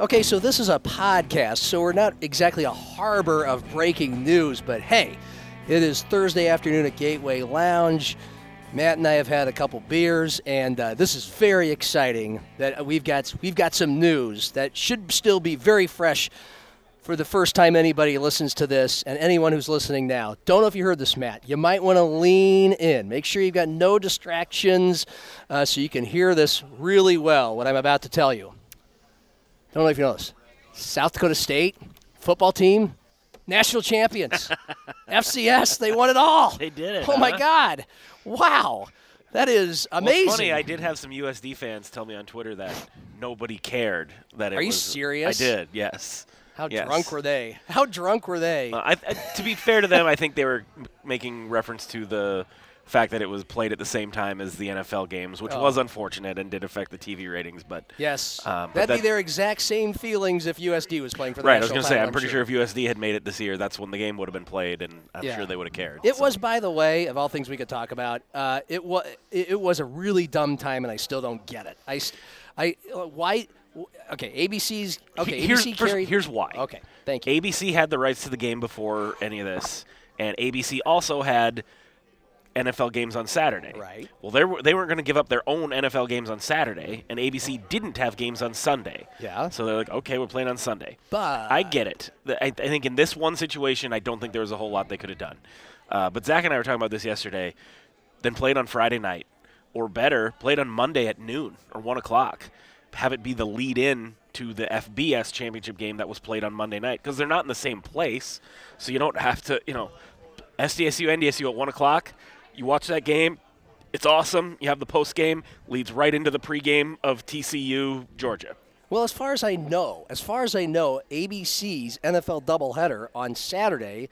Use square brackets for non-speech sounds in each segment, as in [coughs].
Okay, so this is a podcast, so we're not exactly a harbor of breaking news, but hey, it is Thursday afternoon at Gateway Lounge. Matt and I have had a couple beers, and uh, this is very exciting. That we've got we've got some news that should still be very fresh for the first time anybody listens to this, and anyone who's listening now. Don't know if you heard this, Matt. You might want to lean in. Make sure you've got no distractions, uh, so you can hear this really well. What I'm about to tell you. I don't know if you know this. South Dakota State football team, national champions. [laughs] FCS, they won it all. They did it, Oh my? God! Wow, that is amazing. it's funny. I did have some USD fans tell me on Twitter that nobody cared that it Are you was. serious? I did. Yes. How Yes. drunk were they? How drunk were they? Uh, I, I, to be fair to them, I think they were m- making reference to the fact that it was played at the same time as the NFL games, which Oh. was unfortunate and did affect the TV ratings. But yes, uh, but that'd be their exact same feelings if USD was playing for the right, I was going to say, title, I'm pretty sure. if USD had made it this year, that's when the game would have been played, and I'm Yeah. sure they would have cared. It So- was, by the way, of all things we could talk about, uh, it was it, it was a really dumb time, and I still don't get it. I, I uh, why? Okay, ABC's okay. Here's, ABC first- carried. here's why. Okay, thank you. ABC had the rights to the game before any of this, and ABC also had NFL games on Saturday. Right. Well, they were, they weren't going to give up their own NFL games on Saturday, and ABC didn't have games on Sunday. Yeah. So they're like, okay, we're playing on Sunday. But- I get it. I, I think in this one situation, I don't think there was a whole lot they could have done. Uh, but Zach and I were talking about this yesterday. Then played on Friday night, or better, played on Monday at noon or one o'clock. Have it be the lead in to the FBS championship game that was played on Monday night because they're not in the same place, so you don't have to, you know, SDSU NDSU at one o'clock. You watch that game. It's awesome. You have the post game leads right into the pregame of TCU Georgia. Well, as far as I know, as far as I know, ABC's NFL doubleheader on Saturday,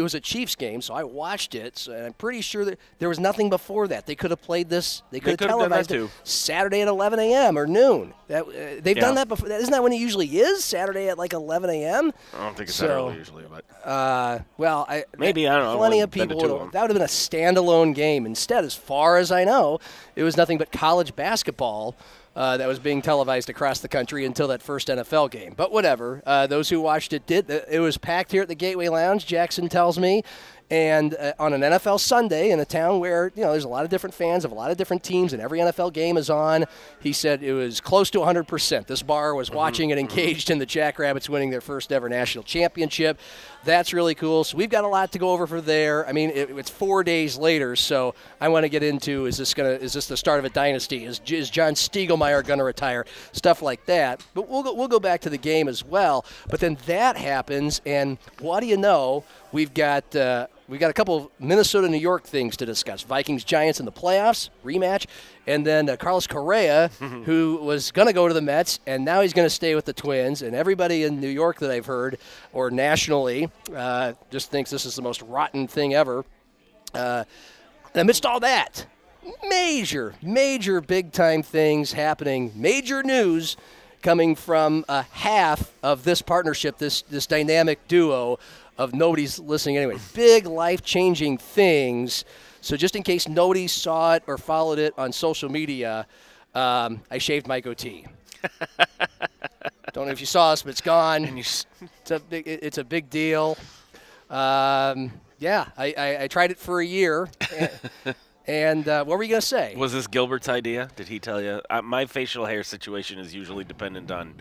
it was a Chiefs game, so I watched it, so, and I'm pretty sure that there was nothing before that. They could have played this. They could have could have done that televised it. Saturday at 11 a.m. or noon. That uh, they've Yeah. done that before. Isn't that when it usually is? Saturday at like 11 a.m. I don't think it's So- that early usually, but Uh, well, I Maybe, I don't know, Plenty of people would that would have been a standalone game. Instead, as far as I know, it was nothing but college basketball uh, that was being televised across the country until that first NFL game. But whatever, uh, those who watched it did. It was packed here at the Gateway Lounge. Jackson tells me. And uh, on an NFL Sunday in a town where you know there's a lot of different fans of a lot of different teams, and every NFL game is on, he said it was close to 100%. This bar was watching and engaged in the Jackrabbits winning their first ever national championship. That's really cool. So we've got a lot to go over for there. I mean, it, it's four days later, so I want to get into is this gonna is this the start of a dynasty? Is, is John Stiegelmeier going to retire? Stuff like that. But we'll go, we'll go back to the game as well. But then that happens, and what do you know? We've got. Uh, we got a couple of Minnesota New York things to discuss. Vikings Giants in the playoffs rematch, and then uh, Carlos Correa, [laughs] who was going to go to the Mets, and now he's going to stay with the Twins. And everybody in New York that I've heard, or nationally, uh, just thinks this is the most rotten thing ever. Uh, and amidst all that, major, major, big time things happening, major news coming from a half of this partnership, this this dynamic duo of nobody's listening anyway. Big life changing things. So just in case nobody saw it or followed it on social media, um, I shaved my goatee. Don't know if you saw this, but it's gone. and you s- It's a big. It's a big deal. Um, yeah, I, I, I tried it for a year. And, and uh, what were you gonna say? was this Gilbert's idea? Did he tell you? Uh, my facial hair situation is usually dependent on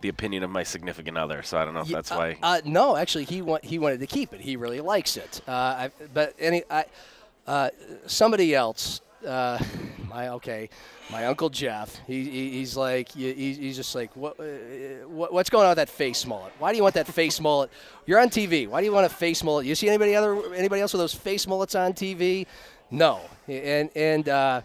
the opinion of my significant other, so I don't know if Yeah, that's uh, why. Uh, no, actually, he want, he wanted to keep it. He really likes it. Uh, I, but any, I, uh, somebody else, uh, [laughs] my okay, my uncle Jeff. He, he he's like he, he's just like what, uh, what what's going on with that face mullet? Why do you want that face mullet? You're on TV. Why do you want a face mullet? You see anybody other anybody else with those face mullets on TV? No. And and uh,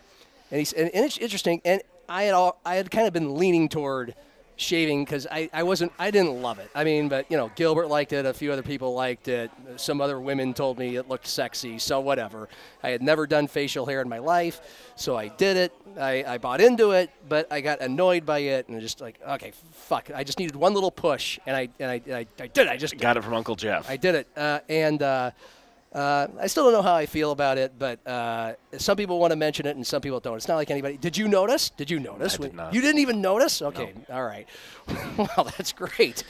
and he's and, and it's interesting. And I had all I had kind of been leaning toward shaving because I, I wasn't I didn't love it. I mean, but you know, Gilbert liked it. A few other people liked it. Some other women told me it looked sexy. So whatever. I had never done facial hair in my life, so I did it. I, I bought into it, but I got annoyed by it and just like, okay, fuck. I just needed one little push, and I and I, I, I did. It. I just Got it from Uncle Jeff. I did it, uh, and uh, uh, I still don't know how I feel about it. But uh, some people want to mention it, and some people don't. It's not like anybody. Did you notice? Did you notice? I did not. You didn't even notice? Okay, all right. [laughs] well, that's great.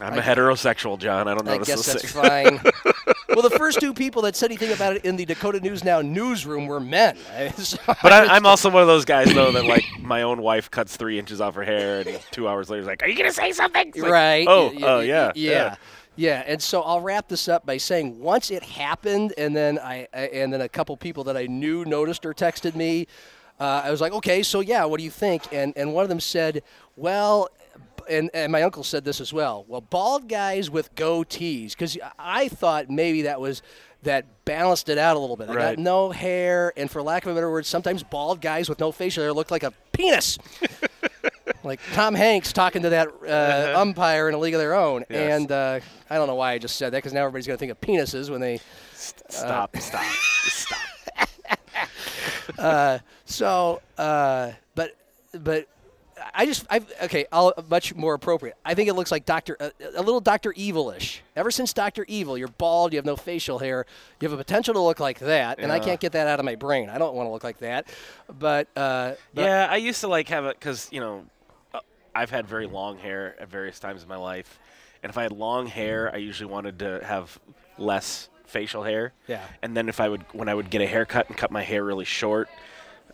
I'm a heterosexual, John. I don't I notice guess that's fine. [laughs] well, the first two people that said anything about it in the Dakota News Now newsroom were men. [laughs] So But I, I'm also one of those guys, though, that like my own wife cuts three inches off her hair, and two hours later is like, "Are you gonna say something?" Like, right. oh, oh, y- yeah, yeah. Yeah, and so I'll wrap this up by saying once it happened, and then I, I and then a couple people that I knew noticed or texted me. Uh, I was like, okay, so yeah, what do you think? And and one of them said, well, and, and my uncle said this as well. Well, bald guys with goatees, because I thought maybe that was that balanced it out a little bit. I got Right. no hair, and for lack of a better word, sometimes bald guys with no facial hair look like a penis. [laughs] like Tom Hanks talking to that uh, umpire in a league of their own. Uh-huh. Yes. And uh, I don't know why I just said that because now everybody's going to think of penises when they. Stop, stop, just stop. [laughs] So, uh, but but I just I okay. I'll much more appropriate. I think it looks like Doctor a, a little Doctor Evilish. Ever since Doctor Evil, you're bald, you have no facial hair, you have a potential to look like that, and I can't get that out of my brain. I don't want to look like that. But, uh, but Yeah, I used to like have it because you know, uh, I've had very long hair at various times in my life, and if I had long hair, I usually wanted to have less facial hair. Yeah. And then if I would, when I would get a haircut and cut my hair really short,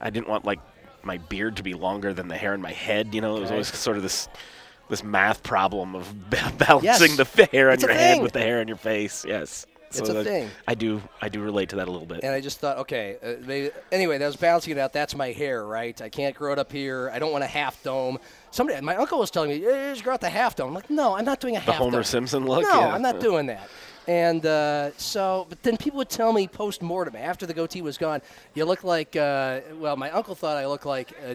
I didn't want like my beard to be longer than the hair in my head. You know, it was always [laughs] sort of this. This math problem of [laughs] ba- balancing Yes. the hair on It's your head with the hair on your face. Yes, It's a thing. I do. I do relate to that a little bit. And I just thought, okay, uh, maybe, anyway, that was balancing it out. That's my hair, right? I can't grow it up here. I don't want a half dome. Somebody, my uncle was telling me, "Eh, just grow out the half dome. I'm like, no, I'm not doing a The half Homer dome. Simpson look? No, Yeah. I'm not doing that. And uh, so, but then people would tell me post mortem after the goatee was gone, you look like. Uh, well, my uncle thought I looked like uh,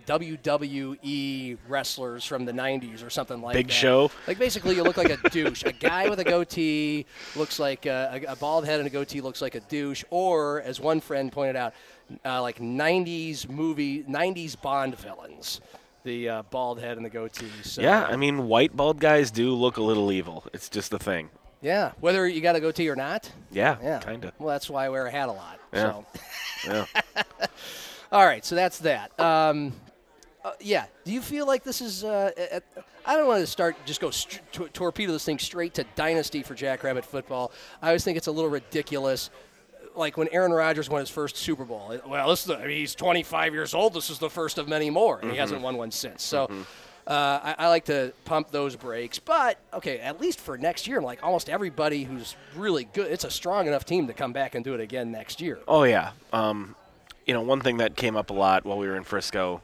WWE wrestlers from the '90s or something like Big that. Big Show? Like basically, you look like a douche. A guy with a goatee looks like uh, a, a bald head and a goatee looks like a douche. Or, as one friend pointed out, uh, like '90s movie, '90s Bond villains. The uh, bald head and the goatee. So, Yeah, I mean, white bald guys do look a little evil. It's just the thing. Yeah, whether you got a goatee or not. Yeah, Yeah, kind of. Well, that's why I wear a hat a lot. Yeah. So, [laughs] Yeah. [laughs] all right, so that's that. Um, uh, yeah, do you feel like this is? Uh, at, I don't want to start just go st- to- torpedo this thing straight to dynasty for Jackrabbit football. I always think it's a little ridiculous. Like when Aaron Rodgers won his first Super Bowl. Well, this is the, I mean, he's 25 years old. This is the first of many more, and he hasn't won one since. So. Uh, I, I like to pump those brakes, but okay, at least for next year, like almost everybody who's really good, it's a strong enough team to come back and do it again next year. Oh yeah. Um, you know, one thing that came up a lot while we were in Frisco,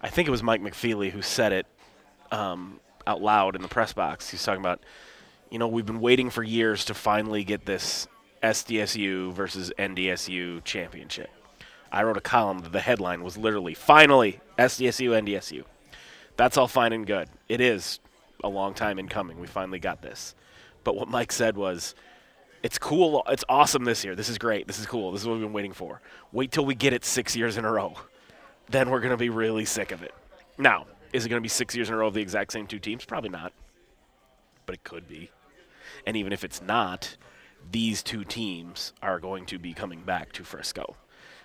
I think it was Mike McFeely who said it um, out loud in the press box. He's talking about, you know, we've been waiting for years to finally get this SDSU versus NDSU championship. I wrote a column that the headline was literally "Finally SDSU NDSU." That's all fine and good. It is a long time in coming. We finally got this. But what Mike said was, it's cool. It's awesome this year. This is great. This is cool. This is what we've been waiting for. Wait till we get it six years in a row. Then we're going to be really sick of it. Now, is it going to be six years in a row of the exact same two teams? Probably not. But it could be. And even if it's not, these two teams are going to be coming back to Frisco.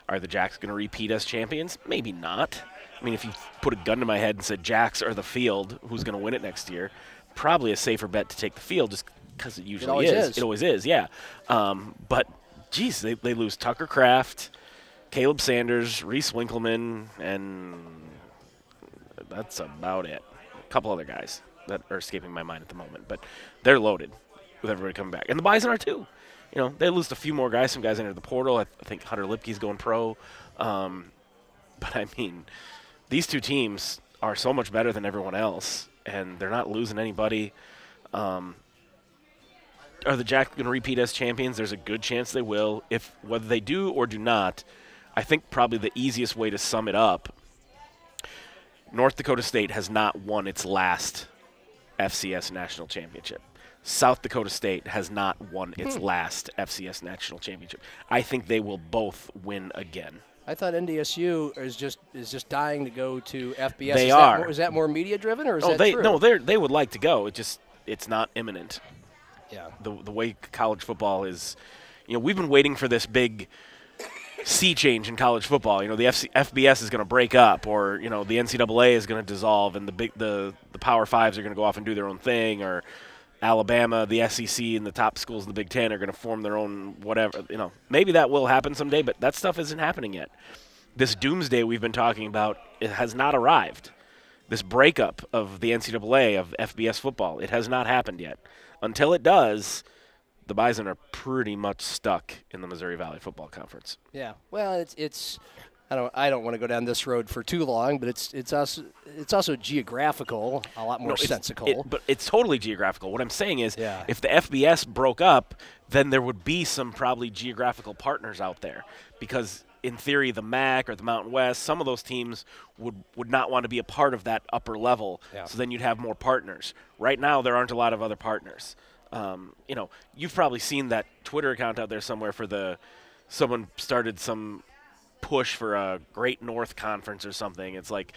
Are the Jacks going to repeat as champions? Maybe not. I mean, if you put a gun to my head and said Jacks or the field, who's going to win it next year? Probably a safer bet to take the field just because it usually always is. is. It always is, yeah. Um, but, geez, they, they lose Tucker Kraft, Caleb Sanders, Reese Winkleman, and that's about it. A couple other guys that are escaping my mind at the moment, but they're loaded with everybody coming back. And the Bison are too. You know, they lose a few more guys. Some guys entered the portal. I, I think Hunter Luepke's going pro. Um, [laughs] but I mean, these two teams are so much better than everyone else, and they're not losing anybody. Um, are the Jacks going to repeat as champions? There's a good chance they will. If whether they do or do not, I think probably the easiest way to sum it up North Dakota State has not won its last FCS national championship. South Dakota State has not won its Hmm. last FCS national championship. I think they will both win again. I thought NDSU is just is just dying to go to FBS. They is That are. more, is that more media driven or is Oh, that they true? no, they they would like to go. It just it's not imminent. yeah. the the way college football is, you know, we've been waiting for this big sea change in college football. You know, the FC, FBS is going to break up, or you know, the NCAA is going to dissolve, and the big the the Power Fives are going to go off and do their own thing, or Alabama, the SEC, and the top schools in the Big Ten are going to form their own whatever. You know, maybe that will happen someday, but that stuff isn't happening yet. This doomsday we've been talking about it has not arrived. This breakup of the NCAA of FBS football, it has not happened yet. Until it does, the Bison are pretty much stuck in the Missouri Valley Football Conference. Yeah. Well, it's it's I don't I don't want to go down this road for too long, but it's it's also it's also geographical, a lot more No, sensical. it- but it's totally geographical. What I'm saying is, Yeah. if the FBS broke up, then there would be some probably geographical partners out there because. In theory, the MAC or the Mountain West, some of those teams would, would not want to be a part of that upper level. Yeah. So then you'd have more partners. Right now, there aren't a lot of other partners. Um, you know, you've probably seen that Twitter account out there somewhere for the someone started some push for a Great North Conference or something. It's like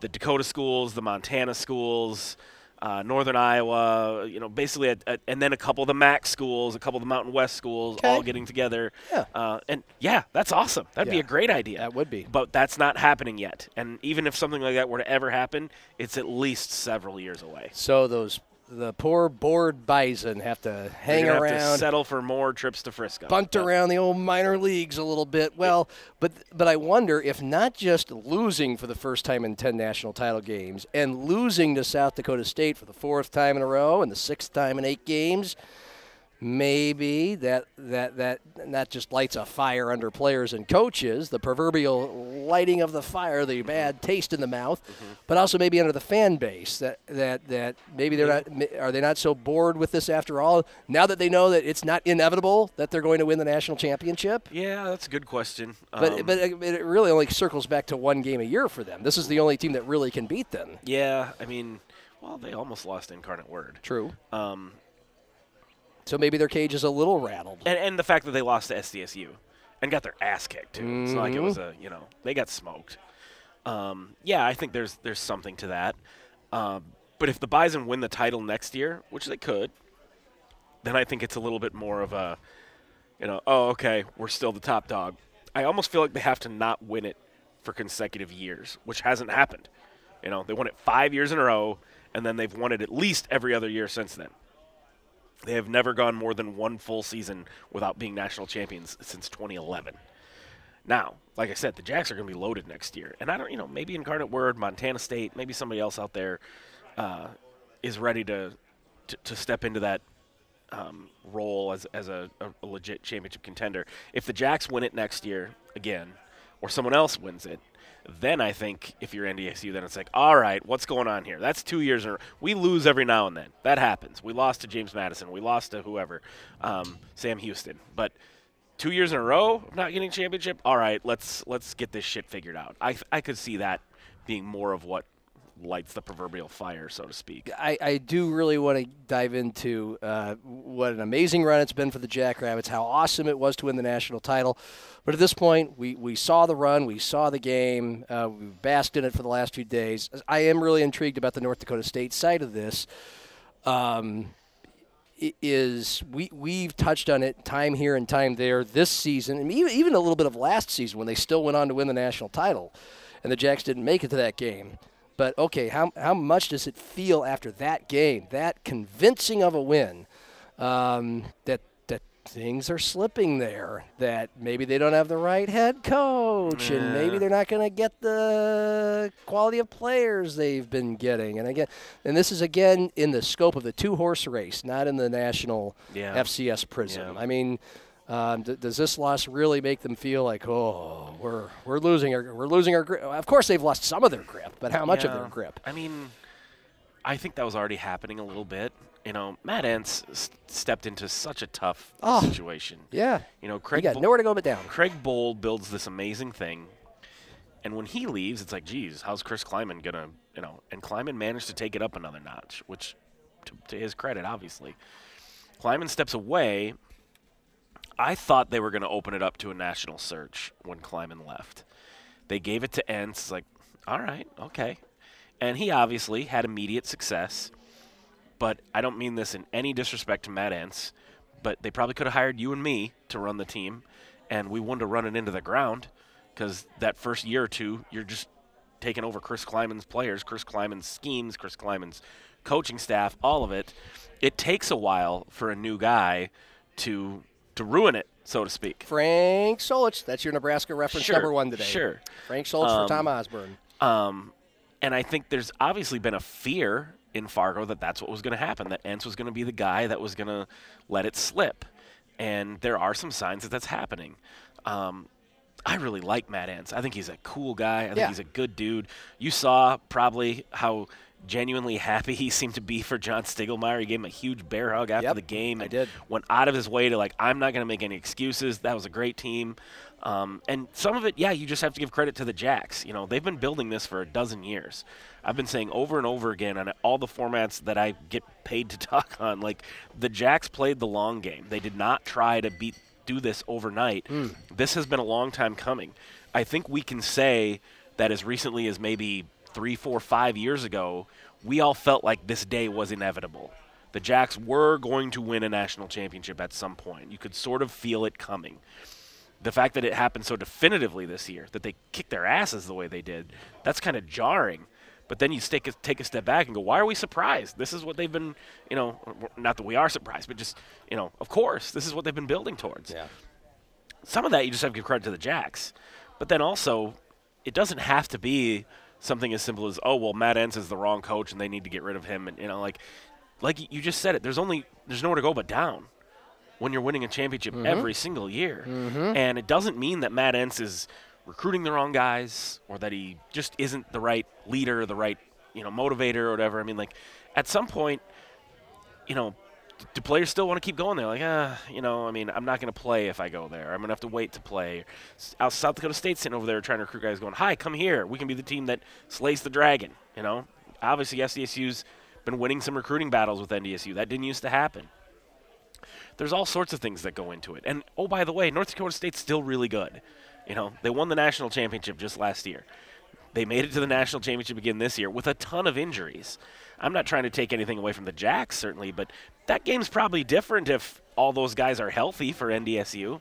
the Dakota schools, the Montana schools, uh, Northern Iowa, you know, basically, a, a, and then a couple of the MAC schools, a couple of the Mountain West schools, Okay. all getting together. Yeah. Uh, and yeah, that's awesome. That'd be a great idea. That would be. But that's not happening yet. And even if something like that were to ever happen, it's at least several years away. so those the poor bored bison have to hang gonna have around to settle for more trips to Frisco. bunt But- around the old minor leagues a little bit. Well, but but I wonder if not just losing for the first time in 10 national title games and losing to South Dakota State for the fourth time in a row and the sixth time in 8 games, maybe that that that not just lights a fire under players and coaches, the proverbial lighting of the fire, the bad taste in the mouth, but also maybe under the fan base that that that maybe they're not are they not so bored with this after all now that they know that it's not inevitable that they're going to win the national championship. Yeah, that's a good question. But, Um, but it it really only circles back to one game a year for them. This is the only team that really can beat them. yeah, I mean, well, they almost lost Incarnate Word. True. Um, So maybe their cage is a little rattled. and, and the fact that they lost to SDSU and got their ass kicked too. It's not like it was a you know they got smoked. Um, yeah, I think there's there's something to that. Um, but if the Bison win the title next year, which they could, then I think it's a little bit more of a, you know, oh okay, we're still the top dog. I almost feel like they have to not win it for consecutive years, which hasn't happened. You know, they won it five years in a row, and then they've won it at least every other year since then. They have never gone more than one full season without being national champions since 2011. Now, like I said, the Jacks are going to be loaded next year, and I don't, you know, maybe Incarnate Word, Montana State, maybe somebody else out there uh, is ready to, to to step into that um, role as as a, a legit championship contender. If the Jacks win it next year again, or someone else wins it, then I think if you're NDSU, then it's like, all right, what's going on here? That's two years in. We lose every now and then. That happens. We lost to James Madison. We lost to whoever, um, Sam Houston. But two years in a row of not getting championship. All right, let's let's get this shit figured out. I I could see that being more of what lights the proverbial fire, so to speak. I, I do really want to dive into uh, what an amazing run it's been for the Jackrabbits, how awesome it was to win the national title. But at this point, we, we saw the run, we saw the game, uh, we basked in it for the last few days. I am really intrigued about the North Dakota State side of this. Um, is we we've touched on it time here and time there this season, and even even a little bit of last season when they still went on to win the national title, and the Jacks didn't make it to that game. But okay, how how much does it feel after that game, that convincing of a win, um, that that things are slipping there? That maybe they don't have the right head coach, and maybe they're not going to get the quality of players they've been getting. And again, and this is again in the scope of the two horse race, not in the national Yeah. FCS prism. Yeah. I mean. Um, d- does this loss really make them feel like, oh, we're we're losing our we're losing our grip? Of course, they've lost some of their grip, but how much of their grip? I mean, I think that was already happening a little bit. You know, Matt Entz s- stepped into such a tough Oh. situation. Yeah, You know, you Craig got nowhere to go but down. Craig Bohl builds this amazing thing, And when he leaves, it's like, geez, how's Chris Klieman gonna, you know? And Klieman managed to take it up another notch, which, to, to his credit, obviously. Klieman steps away. I thought they were going to open it up to a national search when Klieman left. They gave it to Entz, like, all right, okay. And he obviously had immediate success, but I don't mean this in any disrespect to Matt Entz, but they probably could have hired you and me to run the team, and we wouldn't have run it into the ground because that first year or two, you're just taking over Chris Klieman's players, Chris Klieman's schemes, Chris Klieman's coaching staff, all of it. It takes a while for a new guy to to ruin it, so to speak. Frank Solich, that's your Nebraska reference Sure, number one today. sure. Frank Solich Um, for Tom Osborne. Um, and I think there's obviously been a fear in Fargo that that's what was going to happen, that Entz was going to be the guy that was going to let it slip. And there are some signs that that's happening. Um, I really like Matt Entz. I think he's a cool guy. I think Yeah. he's a good dude. You saw probably how genuinely happy [laughs] he seemed to be for John Stiegelmeier. He gave him a huge bear hug after Yep, the game. I and did. Went out of his way to like, I'm not going to make any excuses. That was a great team. Um, and some of it, yeah, you just have to give credit to the Jacks. You know, they've been building this for a dozen years. I've been saying over and over again on all the formats that I get paid to [laughs] talk on, like the Jacks played the long game. They did not try to beat do this overnight. This has been a long time coming. I think we can say that as recently as maybe three, four, five years ago, we all felt like this day was inevitable. The Jacks were going to win a national championship at some point. You could sort of feel it coming the fact that it happened so definitively this year, that they kicked their asses the way they did, that's kind of jarring. But then you take a, take a step back and go, why are we surprised? This is what they've been, you know, not that we are surprised, but just, you know, of course, this is what they've been building towards. Yeah. Some of that you just have to give credit to the Jacks. But then also, it doesn't have to be something as simple as, oh, well, Matt Entz is the wrong coach and they need to get rid of him. And, you know, like, like you just said it, there's only, there's nowhere to go but down when you're winning a championship mm-hmm. every single year. Mm-hmm. And it doesn't mean that Matt Entz is recruiting the wrong guys or that he just isn't the right leader, the right, you know, motivator or whatever. I mean, like, at some point, you know, do players still want to keep going there? Like, ah, you know, I mean, I'm not going to play if I go there. I'm going to have to wait to play. Out South Dakota State sitting over there trying to recruit guys going, hi, come here. We can be the team that slays the dragon, you know? Obviously, SDSU's been winning some recruiting battles with NDSU. That didn't used to happen. There's all sorts of things that go into it. And, oh, by the way, North Dakota State's still really good. You know, they won the national championship just last year. They made it to the national championship again this year with a ton of injuries. I'm not trying to take anything away from the Jacks, certainly, but that game's probably different if all those guys are healthy for NDSU.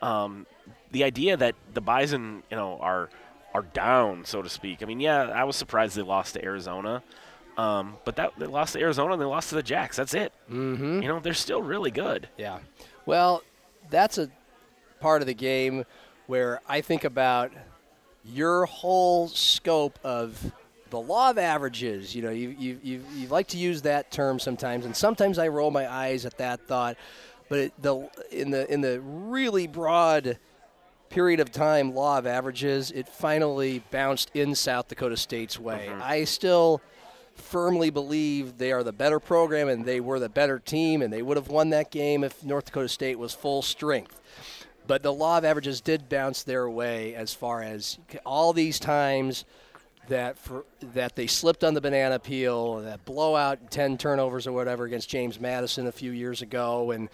Um, the idea that the Bison, you know, are are down, so to speak. I mean, yeah, I was surprised they lost to Arizona, um, but that they lost to Arizona and they lost to the Jacks. That's it. Mm-hmm. You know, they're still really good. Yeah. Well, that's a part of the game where I think about your whole scope of the law of averages. You know, you, you, you, you like to use that term sometimes, and sometimes I roll my eyes at that thought. But it, the in the in the really broad period of time, law of averages, it finally bounced in South Dakota State's way. Mm-hmm. I still firmly believe they are the better program and they were the better team and they would have won that game if North Dakota State was full strength. But the law of averages did bounce their way as far as all these times that for that they slipped on the banana peel, that blowout, ten turnovers or whatever against James Madison a few years ago, and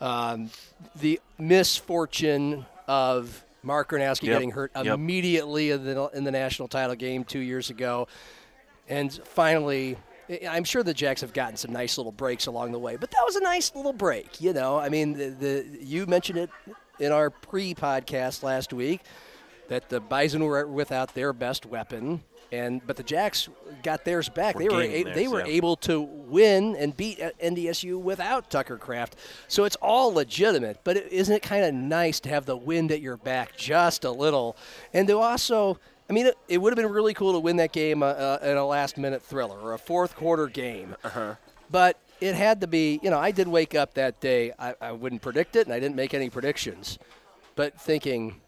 um, the misfortune of Mark Gronowski Yep, getting hurt yep. immediately in the, in the national title game two years ago, and finally. I'm sure the Jacks have gotten some nice little breaks along the way, but that was a nice little break, you know. I mean, the, the you mentioned it in our pre-podcast last week that the Bison were without their best weapon, and but the Jacks got theirs back. Were they were a, they were yeah. able to win and beat uh, NDSU without Tucker Kraft. So it's all legitimate. But is isn't it kind of nice to have the wind at your back just a little, and to also. I mean, it, it would have been really cool to win that game uh, uh, in a last-minute thriller or a fourth-quarter game. Uh-huh. But it had to be, you know, I did wake up that day. I, I wouldn't predict it, and I didn't make any predictions. But thinking,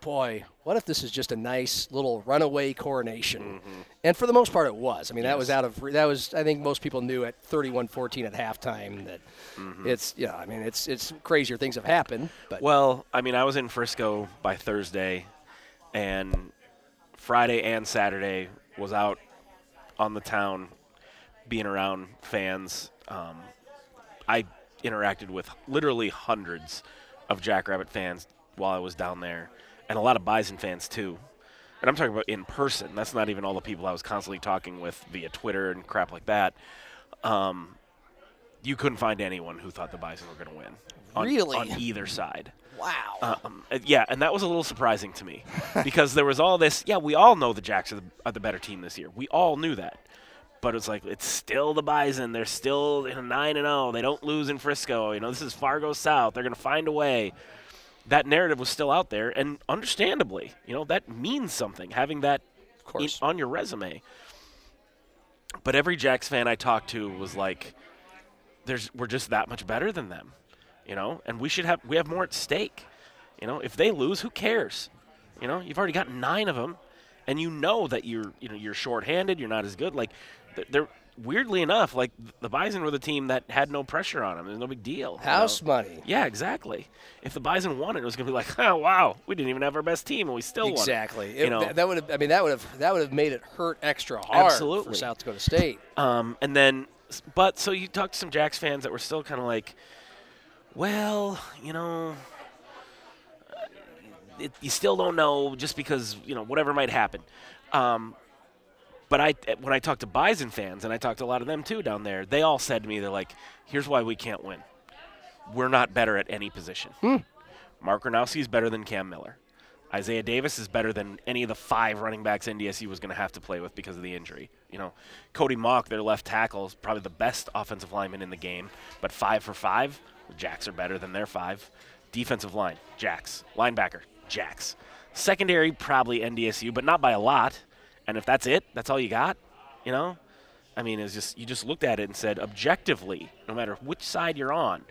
boy, what if this is just a nice little runaway coronation? And for the most part, it was. I mean, that was out of that was. I think most people knew at 31-14 at halftime that it's. Yeah, I mean, it's it's crazier things have happened. But Well, I mean, I was in Frisco by Thursday, and Friday and Saturday was out on the town, being around fans. Um, I interacted with literally hundreds of Jackrabbit fans while I was down there, and a lot of Bison fans too. And I'm talking about in person. That's not even all the people I was constantly talking with via Twitter and crap like that. Um, you couldn't find anyone who thought the Bison were going to win. On, Really? On either side. Wow. Um, yeah, and that was a little surprising to me [laughs] because there was all this. Yeah, we all know the Jacks are the, are the better team this year. We all knew that, but it's like it's still the Bison. They're still nine and zero. They don't lose in Frisco. You know, this is Fargo South. They're going to find a way. That narrative was still out there, and understandably, you know, that means something having that in, course. on your resume. But every Jacks fan I talked to was like, "There's we're just that much better than them." you know, and we should have we have more at stake. You know, if they lose, who cares? You know, you've already got nine of them, and you know that you're you know you're shorthanded, you're not as good. Like th- they're weirdly enough, like the Bison were the team that had no pressure on them. There's no big deal. you House know? money. Yeah, exactly. If the Bison won it, it was gonna be like, [laughs] oh wow, we didn't even have our best team, and we still won. Exactly. You know, that- that would have. I mean, that would have. That would have made it hurt extra hard Absolutely. for South Dakota State. Um, and then, but so you talked to some Jacks fans that were still kind of like, well, you know, uh, it, you still don't know just because you know whatever might happen. Um, but I, when I talked to Bison fans, and I talked to a lot of them too down there, they all said to me, they're like, "Here's why we can't win. We're not better at any position. Hmm. Mark Gronowski is better than Cam Miller. Isaiah Davis is better than any of the five running backs NDSU was going to have to play with because of the injury. You know, Cody Mauch, their left tackle, is probably the best offensive lineman in the game, but five for five, the Jacks are better than their five. Defensive line, Jacks. Linebacker, Jacks. Secondary, probably NDSU, but not by a lot. And if that's it, that's all you got, you know? I mean, it's just you just looked at it and said, objectively, no matter which side you're on,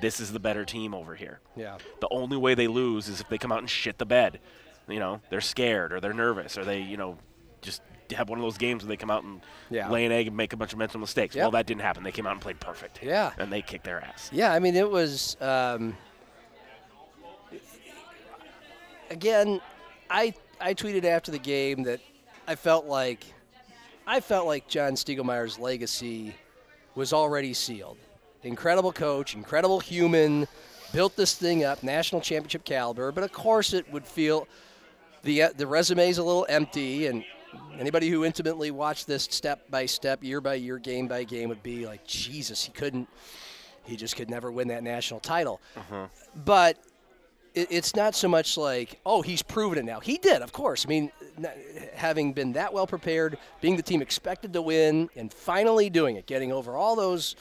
this is the better team over here. Yeah. The only way they lose is if they come out and shit the bed. You know, they're scared or they're nervous or they, you know, just have one of those games where they come out and Yeah. lay an egg and make a bunch of mental mistakes. Yep. Well, that didn't happen. They came out and played perfect. Yeah. And they kicked their ass. Yeah, I mean, it was. Um, again, I I tweeted after the game that I felt like I felt like John Stiegelmeier's legacy was already sealed. Incredible coach, incredible human, built this thing up, national championship caliber. But of course, it would feel the uh, the resume's a little empty, and anybody who intimately watched this step by step, year by year, game by game would be like, Jesus, he couldn't he just could never win that national title. Mm-hmm. But it, it's not so much like, oh, he's proven it now. He did, of course. I mean, having been that well prepared, being the team expected to win, and finally doing it, getting over all those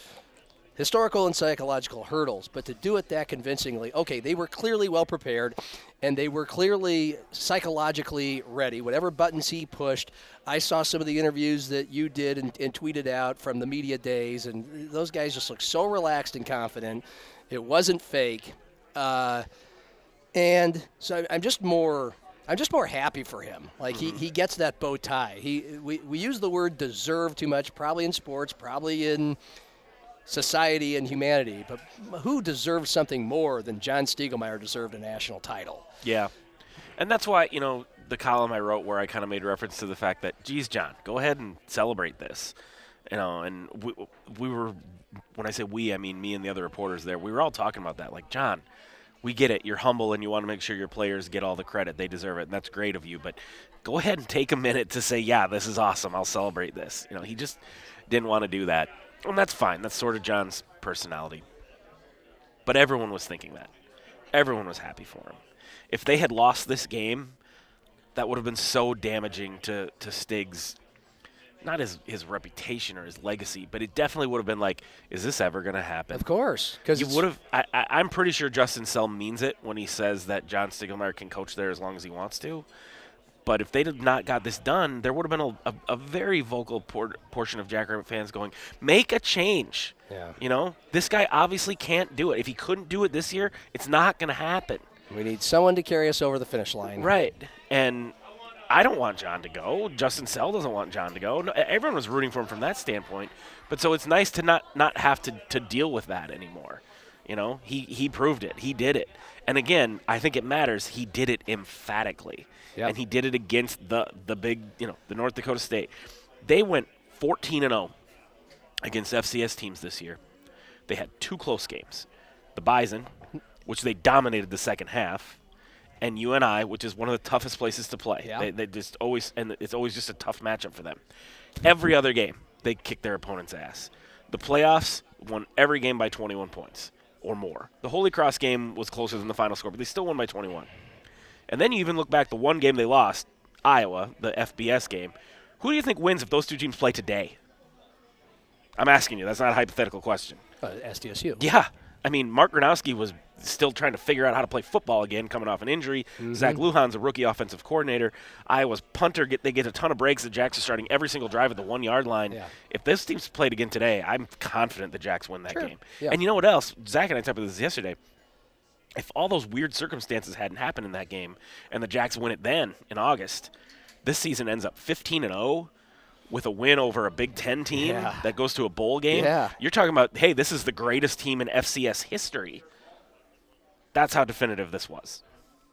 historical and psychological hurdles, but to do it that convincingly, okay, they were clearly well prepared and they were clearly psychologically ready. Whatever buttons he pushed, I saw some of the interviews that you did and, and tweeted out from the media days, and those guys just looked so relaxed and confident. It wasn't fake. Uh, and so I'm just more. I'm just more happy for him. Like he, mm-hmm. he gets that bow tie. He we, we use the word deserve too much, probably in sports, probably in society and humanity. But who deserves something more than John Stiegelmeier deserved a national title? Yeah. And that's why, you know, the column I wrote where I kind of made reference to the fact that, geez, John, go ahead and celebrate this. You know, and we, we were, when I say we, I mean me and the other reporters there, we were all talking about that. Like, John, we get it. You're humble and you want to make sure your players get all the credit. They deserve it. And that's great of you. But go ahead and take a minute to say, yeah, this is awesome. I'll celebrate this. You know, he just didn't want to do that. And that's fine. That's sort of John's personality. But everyone was thinking that. Everyone was happy for him. If they had lost this game, that would have been so damaging to, to Stig's not his his reputation or his legacy, but it definitely would have been like, is this ever going to happen? Of course, because You would have. I, I, I'm pretty sure Justin Sell means it when he says that John Stiegelmeier can coach there as long as he wants to. But if they had not got this done, there would have been a, a, a very vocal por- portion of Jackrabbit fans going, "Make a change." Yeah. You know, this guy obviously can't do it. If he couldn't do it this year, it's not going to happen. We need someone to carry us over the finish line. Right. And I don't want John to go. Justin Sell doesn't want John to go. No, everyone was rooting for him from that standpoint. But so it's nice to not not have to, to deal with that anymore. You know, he he proved it. He did it. And again, I think it matters. He did it emphatically, Yep. and he did it against the the big, you know, the North Dakota State. They went 14 and 0 against FCS teams this year. They had two close games. The Bison, which they dominated the second half, and UNI, which is one of the toughest places to play. Yeah. They, they just always and it's always just a tough matchup for them. Every other game, they kick their opponent's ass. The playoffs won every game by 21 points or more. The Holy Cross game was closer than the final score, but they still won by 21. And then you even look back the one game they lost, Iowa, the FBS game. Who do you think wins if those two teams play today? I'm asking you. That's not a hypothetical question. Uh, SDSU. Yeah. I mean, Mark Gronowski was still trying to figure out how to play football again, coming off an injury. Mm-hmm. Zach Lujan's a rookie offensive coordinator. Iowa's punter get they get a ton of breaks. The Jacks are starting every single drive at the one yard line. Yeah. If this team's played again today, I'm confident the Jacks win that Sure. game. Yeah. And you know what else? Zach and I talked about this yesterday. If all those weird circumstances hadn't happened in that game, and the Jacks win it then in August, this season ends up 15 and 0 with a win over a Big Ten team Yeah. that goes to a bowl game. Yeah. You're talking about, hey, this is the greatest team in FCS history. That's how definitive this was.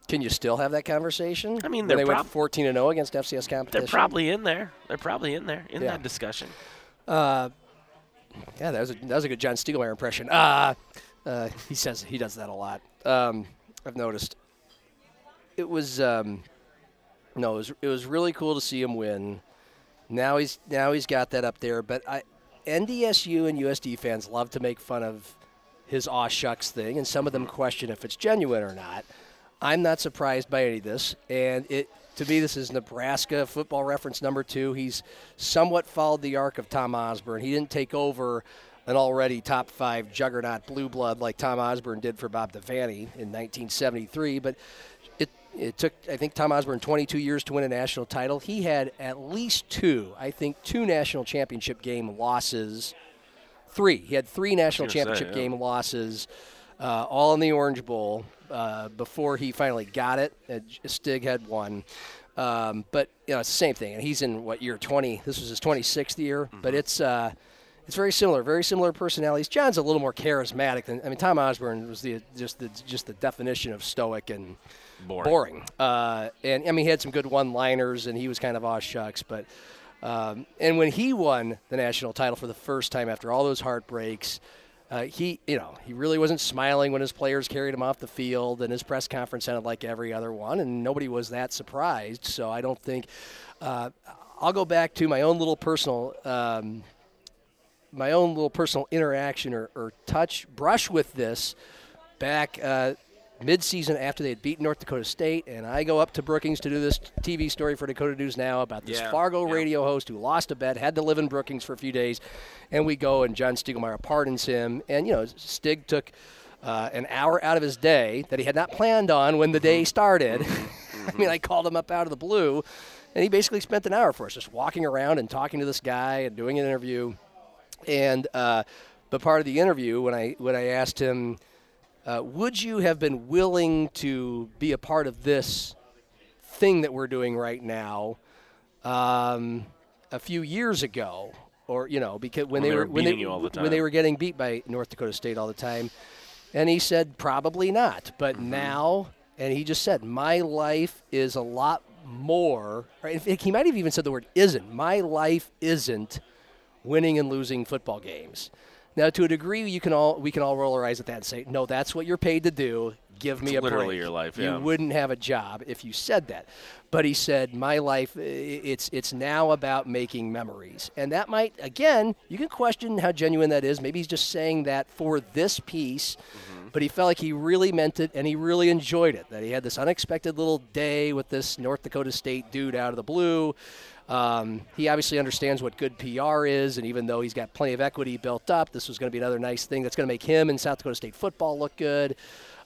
Can you still have that conversation? I mean, they're they prob- went 14 and 0 against FCS competition. They're probably in there. They're probably in there in Yeah. that discussion. Yeah, that was a, that was a good John Stiegelmeier impression. Uh, uh, he says he does that a lot. Um, I've noticed. It was um, no, it was it was really cool to see him win. Now he's now he's got that up there, but I, NDSU and USD fans love to make fun of his aw shucks thing, and some of them question if it's genuine or not. I'm not surprised by any of this, and it to me this is Nebraska football reference number two. He's somewhat followed the arc of Tom Osborne. He didn't take over an already top five juggernaut blue blood like Tom Osborne did for Bob Devaney in 1973, but it it took I think Tom Osborne 22 years to win a national title. He had at least two, I think, two national championship game losses. Three. He had three national gonna say, championship yeah. game losses, uh, all in the Orange Bowl uh, before he finally got it. Uh, Stig had one. Um, but you know it's the same thing, and he's in what year 20? This was his 26th year, Mm-hmm. but it's uh, it's very similar, very similar personalities. John's a little more charismatic than I mean. Tom Osborne was the just the just the definition of stoic and Boring. boring. Uh, and I mean, he had some good one-liners, and he was kind of aw shucks. But um, and when he won the national title for the first time after all those heartbreaks, uh, he you know he really wasn't smiling when his players carried him off the field, and his press conference sounded like every other one, and nobody was that surprised. So I don't think. Uh, I'll go back to my own little personal. Um, my own little personal interaction or, or touch brush with this back uh, mid-season after they had beaten North Dakota State, and I go up to Brookings to do this TV story for Dakota News Now about this Yeah, Fargo yeah. radio host who lost a bet, had to live in Brookings for a few days, and we go and John Stiegelmeier pardons him, and you know Stig took. Uh, an hour out of his day that he had not planned on when the day started. [laughs] I mean, I called him up out of the blue, and he basically spent an hour for us, just walking around and talking to this guy and doing an interview. And uh, but part of the interview, when I when I asked him, uh, would you have been willing to be a part of this thing that we're doing right now um, a few years ago, or you know, because when, When they were were when they you all the when they were getting beat by North Dakota State all the time, and he said probably not, but Mm-hmm. now, and he just said my life is a lot more. Right? In fact, he might have even said the word isn't. My life isn't winning and losing football games. Now, to a degree, you can all we can all roll our eyes at that and say, "No, that's what you're paid to do. Give me It's a literally break." your life, You wouldn't have a job if you said that. But he said, "My life. It's it's now about making memories," and that might again, you can question how genuine that is. Maybe he's just saying that for this piece. Mm-hmm. But he felt like he really meant it and he really enjoyed it. That he had this unexpected little day with this North Dakota State dude out of the blue. Um, he obviously understands what good PR is, and even though he's got plenty of equity built up, this was going to be another nice thing that's going to make him and South Dakota State football look good.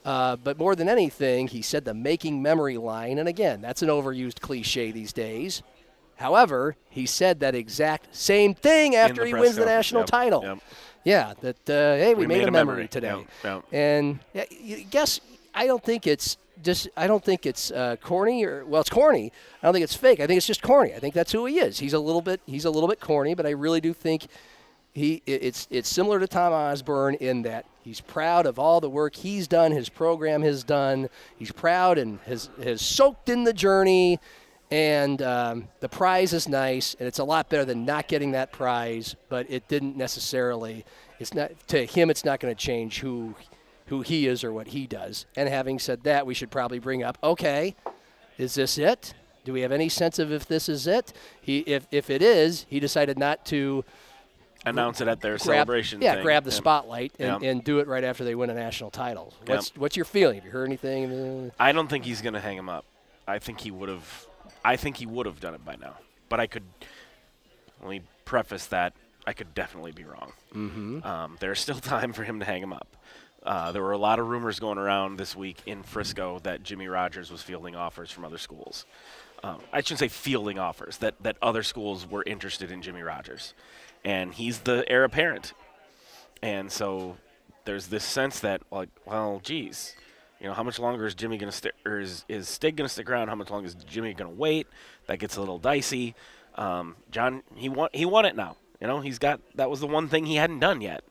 Uh, but more than anything, he said the making memory line, and again, that's an overused cliche these days. However, he said that exact same thing after he wins the national yep, title. yep. Yeah, that uh, hey, we, We made, made a memory, memory. today. Yep, yep. And yeah, you guess I don't think it's just I don't think it's uh, corny or well, it's corny. I don't think it's fake. I think it's just corny. I think that's who he is. He's a little bit he's a little bit corny, but I really do think he it's it's similar to Tom Osborne in that he's proud of all the work he's done, his program has done. He's proud and has has soaked in the journey, and um, the prize is nice, and it's a lot better than not getting that prize. But it didn't necessarily. It's not to him. It's not going to change who who he is or what he does. And having said that, we should probably bring up okay, is this it? Do we have any sense of if this is it? He, if, if it is, he decided not to Announce it at their grab, celebration. yeah, thing. grab the Yeah. spotlight and, Yeah. and do it right after they win a national title. Yeah. What's what's your feeling? Have you heard anything? I don't think he's going to hang him up. I think he would have. I think he would have done it by now. But I could. Let me preface that I could definitely be wrong. Mm-hmm. Um, there's still [laughs] time for him to hang him up. Uh, there were a lot of rumors going around this week in Frisco that Jimmy Rogers was fielding offers from other schools. Um, I shouldn't say fielding offers that that other schools were interested in Jimmy Rogers, and he's the heir apparent. And so there's this sense that like, well, geez, you know, how much longer is Jimmy going to stick, or is, is Stig going to stick around? How much longer is Jimmy going to wait? That gets a little dicey. Um, John, he won, he won it now. You know, he's got that was the one thing he hadn't done yet.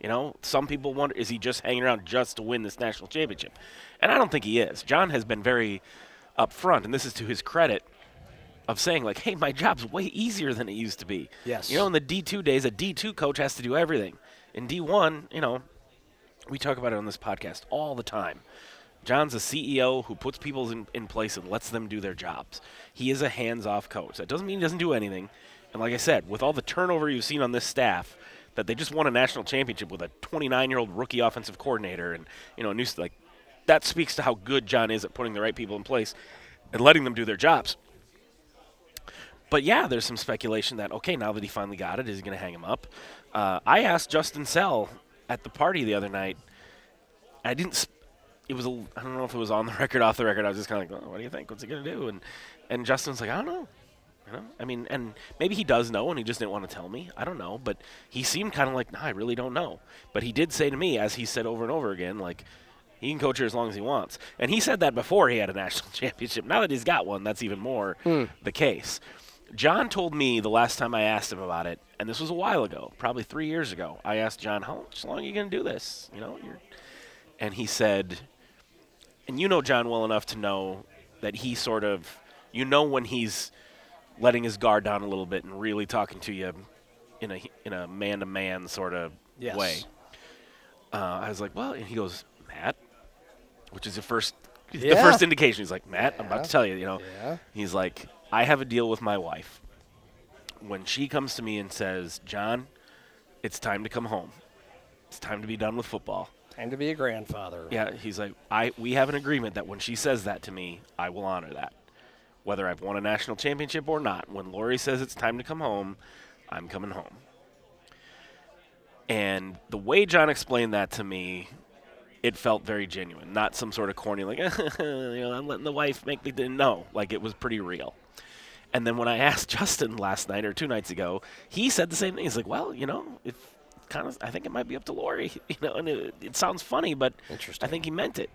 You know, some people wonder is he just hanging around just to win this national championship? And I don't think he is. John has been very upfront, and this is to his credit, of saying like, "Hey, my job's way easier than it used to be." Yes. You know, in the D2 days, a D2 coach has to do everything. In D1, you know, we talk about it on this podcast all the time. John's a CEO who puts people in, in place and lets them do their jobs. He is a hands off coach. That doesn't mean he doesn't do anything. And like I said, with all the turnover you've seen on this staff, that they just won a national championship with a 29 year old rookie offensive coordinator and, you know, new, like, that speaks to how good John is at putting the right people in place and letting them do their jobs. But yeah, there's some speculation that okay, now that he finally got it, is he going to hang him up? Uh, I asked Justin Sell at the party the other night. I didn't. It was a. I don't know if it was on the [laughs] record, off the record. I was just kind of like, oh, "What do you think? What's he going to do?" And and Justin's like, "I don't know." You know, I mean, and maybe he does know, and he just didn't want to tell me. I don't know, but he seemed kind of like, "Nah, I really don't know." But he did say to me, as he said over and over again, like, he can coach here as long as he wants. And he said that before he had a national [laughs] championship. Now that he's got one, that's even more hmm. the case. John told me the last time I asked him about it, and this was a while ago, probably three years ago. I asked John, "How long are you going to do this?" You know, you're, and he said, and you know John well enough to know that he sort of, you know, when he's letting his guard down a little bit and really talking to you in a in a man to man sort of Yes. way. Uh, I was like, well, and he goes, Matt, which is the first the first indication. He's like, Matt, I'm about to tell you, you know. Yeah. He's like, I have a deal with my wife. When she comes to me and says, John, it's time to come home. It's time to be done with football. Time to be a grandfather. Yeah, he's like, I we have an agreement that when she says that to me, I will honor that. Whether I've won a national championship or not, when Lori says it's time to come home, I'm coming home. And the way John explained that to me, it felt very genuine, not some sort of corny like, [laughs] you know, I'm letting the wife make me do. No, like it was pretty real. And then when I asked [laughs] Justin last night or two nights ago, he said the same thing. He's like, well, you know, if kind of, I think it might be up to Lori, [laughs] you know, and it, it sounds funny, but. I think he meant it.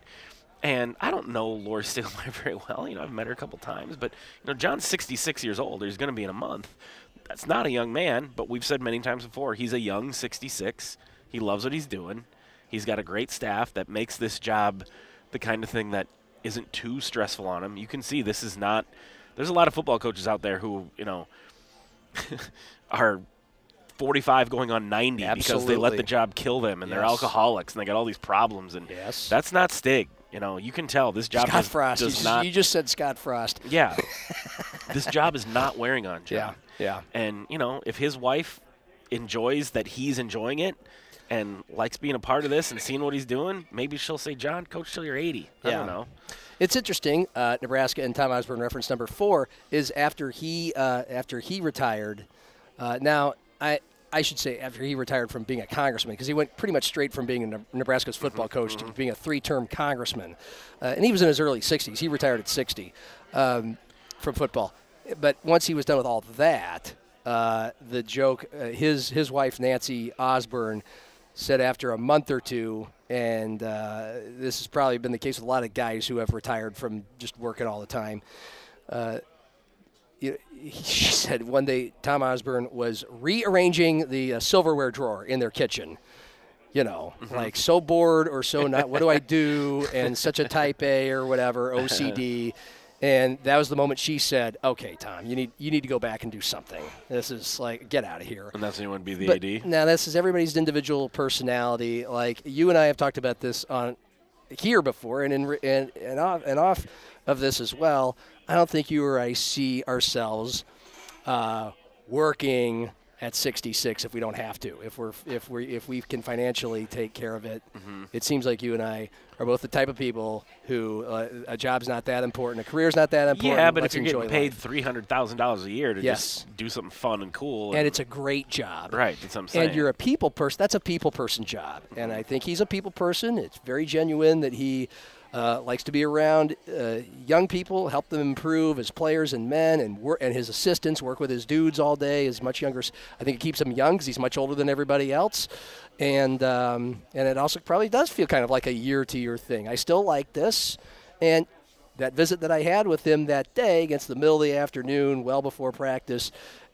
And I don't know Lori [laughs] Stiegelmeier very well. You know, I've met her a couple times, but you know, John's 66 years old. He's going to be in a month. That's not a young man, but we've said many times before, he's a young 66. He loves what he's doing. He's got a great staff that makes this job the kind of thing that isn't too stressful on him. You can see this is not. There's a lot of football coaches out there who, you know, [laughs] are 45 going on 90 because they let the job kill them and they're alcoholics and they got all these problems and Yes. that's not Stig. You know, you can tell this job Scott does, Frost. You does just, not. you just said Scott Frost. yeah, [laughs] this job is not wearing on John. Yeah. Yeah. And you know, if his wife enjoys that he's enjoying it and likes being a part of this and seeing what he's doing, maybe she'll say, "John, coach till you're 80." I Yeah. don't know. It's interesting. Uh, Nebraska and Tom Osborne reference number four is after he uh, after he retired. Uh, now I I should say after he retired from being a congressman because he went pretty much straight from being a Nebraska's football coach to being a three-term congressman, uh, and he was in his early 60s. He retired at 60 um, from football, but once he was done with all that, uh, the joke uh, his his wife Nancy Osborne said after a month or two, and uh, this has probably been the case with a lot of guys who have retired from just working all the time. You [laughs] she said one day Tom Osborne was rearranging the uh, silverware drawer in their kitchen. You know, like so bored or so not. What do I do? And such a type A or whatever [laughs] OCD. And that was the moment she said, "Okay, Tom, you need you need to go back and do something. This is like get out of here." And that's when you want to be the But AD. now this is everybody's individual personality. Like you and I have talked about this on here before, and in and and off and off of this as well. I don't think you or I see ourselves uh, working at 66 if we don't have to. If we're if we if we can financially take care of it, Mm-hmm. it seems like you and I are both the type of people who uh, a job's not that important, a career's not that important. Yeah, but let's if you're getting paid three hundred thousand dollars a year to Yes. just do something fun and cool, and it's a great job, right, that's what I'm saying. and you're a people person. That's a people person job, and I think he's a people person. It's very genuine that he uh, likes to be around uh, young people, help them improve as players and men, and work, and his assistants work with his dudes all day. His much younger, I think it keeps him young because he's much older than everybody else, and um, and it also probably does feel kind of like a year to year thing. I still like this, and that visit that I had with him that day against the middle of the afternoon, well before practice,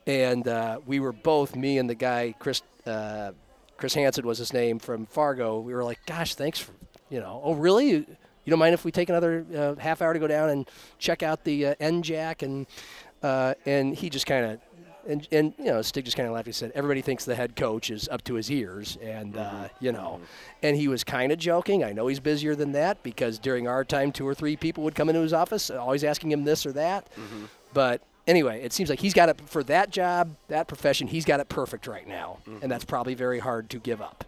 and uh, we were both me and the guy Chris uh, Chris Hansen was his name from Fargo. We were like, "Gosh, thanks for you know, oh really? You, don't mind if we take another uh, half hour to go down and check out the uh, N Jack?" And uh, and he just kind of. And, and you know, Stig just kind of laughed. He said, "Everybody thinks the head coach is up to his ears, and uh, you know." And he was kind of joking. I know he's busier than that because during our time, two or three people would come into his office, always asking him this or that. But anyway, it seems like he's got it for that job, that profession. He's got it perfect right now, and that's probably very hard to give up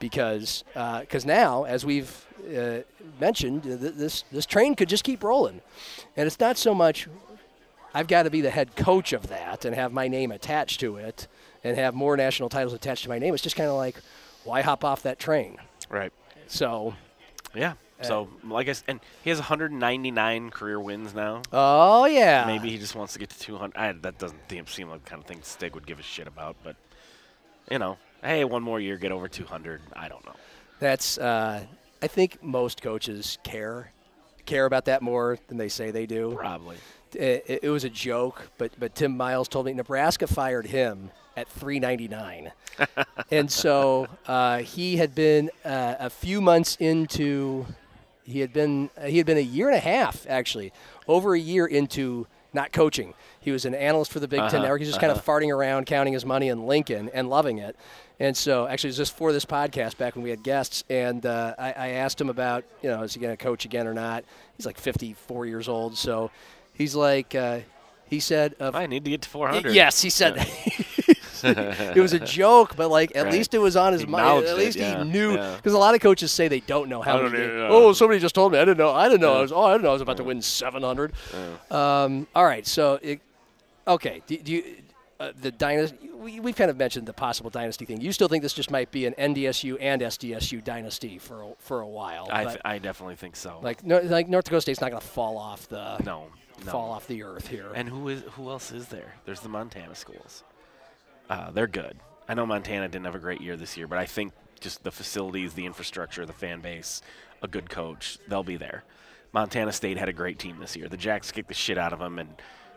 because because now, as we've uh, mentioned, th- this this train could just keep rolling, and it's not so much. I've got to be the head coach of that and have my name attached to it, and have more national titles attached to my name. It's just kind of like, why hop off that train? right. So, Yeah. Uh, So, like I said, and he has 199 career wins now. oh yeah, Maybe he just wants to get to 200. I, that doesn't seem- seem like the kind of thing Stig would give a shit about. But, you know, hey, one more year, get over 200. I don't know. That's. Uh, I think most coaches care care about that more than they say they do. Probably. It, it was a joke, but but Tim Miles told me Nebraska fired him at 399, [laughs] and so uh, he had been uh, a few months into. He had been uh, he had been a year and a half actually, over a year into not coaching. He was an analyst for the Big Ten Uh-huh, Network. He's just kind of farting around, counting his money in Lincoln and loving it. And so, actually, it was just for this podcast back when we had guests, and uh, I, I asked him about, you know, is he going to coach again or not? He's like 54 years old, so he's like, uh, he said, of, I need to get to 400. yes, he said. [laughs] it was a joke, but like at Right. least it was on his mind. At it, least yeah, he knew yeah. because a lot of coaches say they don't know how. Don't know. Oh, somebody just told me. I didn't know. I didn't know. I was. Oh, I didn't know. I was about to win 700. Um, all right. So, it, okay. Do, do you uh, the dynasty? We, we've kind of mentioned the possible dynasty thing. You still think this just might be an NDSU and SDSU dynasty for a, for a while? I, th- I definitely think so. like no, like North Dakota State's not going to fall off the no. No. fall off the earth here. And who is who else is there? There's the Montana schools. Uh, they're good. I know Montana didn't have a great year this year, but I think just the facilities, the infrastructure, the fan base, a good coach, they'll be there. Montana State had a great team this year. The Jacks kicked the shit out of them, and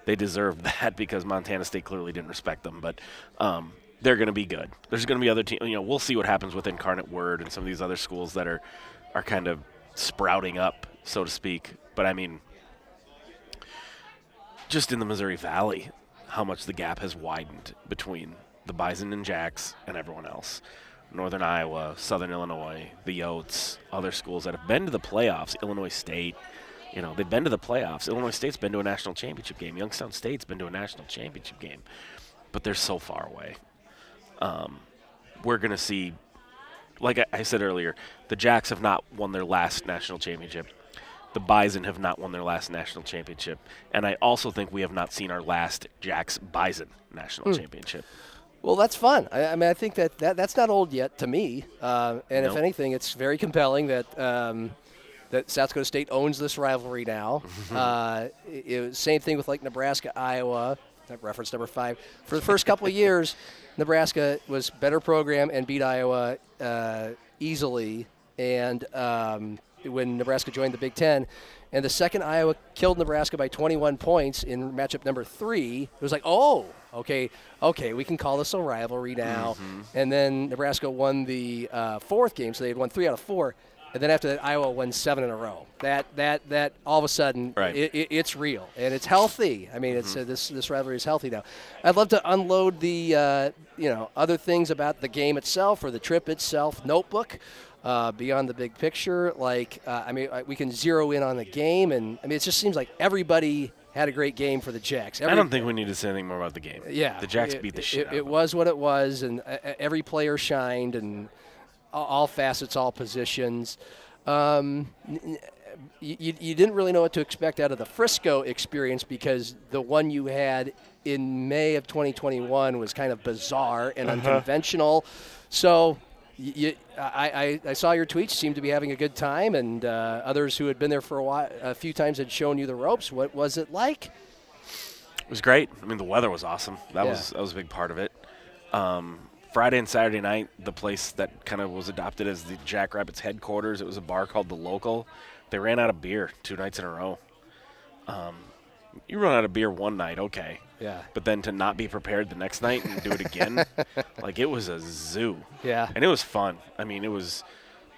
they deserve [laughs] that because Montana State clearly didn't respect them. But um, they're going to be good. There's going to be other teams. You know, we'll see what happens with Incarnate Word and some of these other schools that are are kind of sprouting up, so to speak. But I mean, just in the Missouri Valley, how much the gap has widened between the Bison and Jacks and everyone else. Northern Iowa, Southern Illinois, the Yotes, other schools that have been to the playoffs, Illinois State, you know, they've been to the playoffs. Illinois State's been to a national championship game. Youngstown State's been to a national championship game, but they're so far away. Um, we're going to see, like I, I said earlier, the Jacks have not won their last national championship the Bison have not won their last national championship, and I also think we have not seen our last Jacks Bison national championship. Well, that's fun. I, I mean, I think that, that that's not old yet to me. Uh, and if anything, it's very compelling that um, that South Dakota State owns this rivalry now. uh, it, same thing with like Nebraska, Iowa. That reference number five. For the first couple of years, [laughs] Nebraska was better program and beat Iowa uh, easily. And um, when Nebraska joined the Big Ten. And the second Iowa killed Nebraska by 21 points in matchup number three, it was like, oh, okay, okay, we can call this a rivalry now. And then Nebraska won the uh, fourth game, so they had won three out of four. And then after that, Iowa won seven in a row. That that that all of a sudden, Right. it, it, it's real and it's healthy. I mean, it's uh, this this rivalry is healthy now. I'd love to unload the uh, you know other things about the game itself or the trip itself. Notebook. Uh, beyond the big picture, like uh, I mean, I- we can zero in on the game, and I mean, it just seems like everybody had a great game for the Jacks. I don't think we need to say anything more about the game. yeah, the Jacks it- beat the it, shit It, out it was what it was, and uh, uh, every player shined, and all, facets, all positions. Um, n- n- you, you you didn't really know what to expect out of the Frisco experience because the one you had in May of 2021 was kind of bizarre and Uh-huh. unconventional. So. You, I, I, I saw your tweets. Seemed to be having a good time, and uh, others who had been there for a while, a few times, had shown you the ropes. What was it like? It was great. I mean, the weather was awesome. That Yeah. was that was a big part of it. Um, Friday and Saturday night, the place that kind of was adopted as the Jackrabbits headquarters. It was a bar called the Local. They ran out of beer two nights in a row. Um, you run out of beer one night, okay. Yeah. But then to not be prepared the next night and do it again, [laughs] like it was a zoo. Yeah. And it was fun. I mean, it was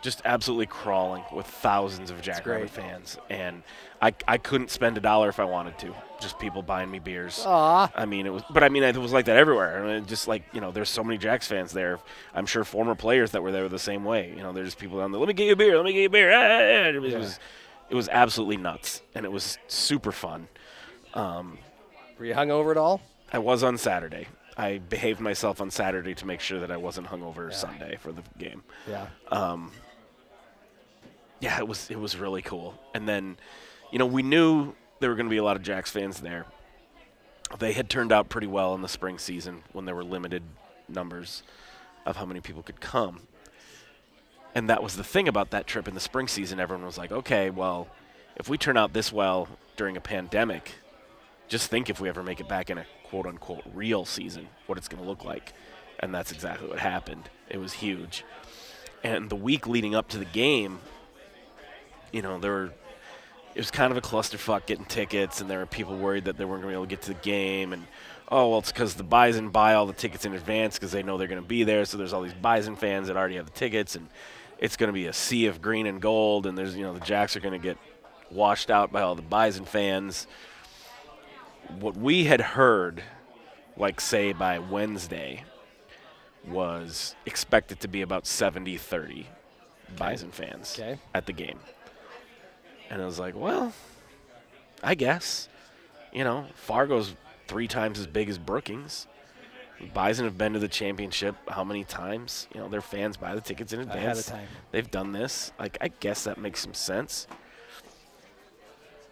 just absolutely crawling with thousands of. Jackrabbit fans, and I, I couldn't spend a dollar if I wanted to. Just people buying me beers. Aw. I mean, it was, but I mean, it was like that everywhere. I mean, just like you know, there's so many Jacks fans there. I'm sure former players that were there were the same way. You know, there's people down there. Let me get you a beer. Let me get you a beer. Ah, ah, ah." It was, it was, it was absolutely nuts, and it was super fun. Were you hungover at all? I was on Saturday. I behaved myself on Saturday to make sure that I wasn't hungover Sunday for the game. Yeah. Yeah, it was it was really cool. And then, you know, we knew there were going to be a lot of Jacks fans there. They had turned out pretty well in the spring season when there were limited numbers of how many people could come. And that was the thing about that trip in the spring season. Everyone was like, okay, well, if we turn out this well during a pandemic, just think if we ever make it back in a quote unquote real season, what it's going to look like. And that's exactly what happened. It was huge. And the week leading up to the game, you know, there were it was kind of a clusterfuck getting tickets, and there were people worried that they weren't going to be able to get to the game, and oh well, it's because the Bison buy all the tickets in advance because they know they're going to be there. So there's all these Bison fans that already have the tickets, and it's going to be a sea of green and gold, and there's you know the Jacks are going to get washed out by all the Bison fans. What we had heard, like say by Wednesday, was expected to be about 70-30 Bison fans Okay. at the game. And I was like, well, I guess. You know, Fargo's three times as big as Brookings. Bison have been to the championship how many times? You know, their fans buy the tickets in Ahead of advance. time. They've done this. Like, I guess that makes some sense.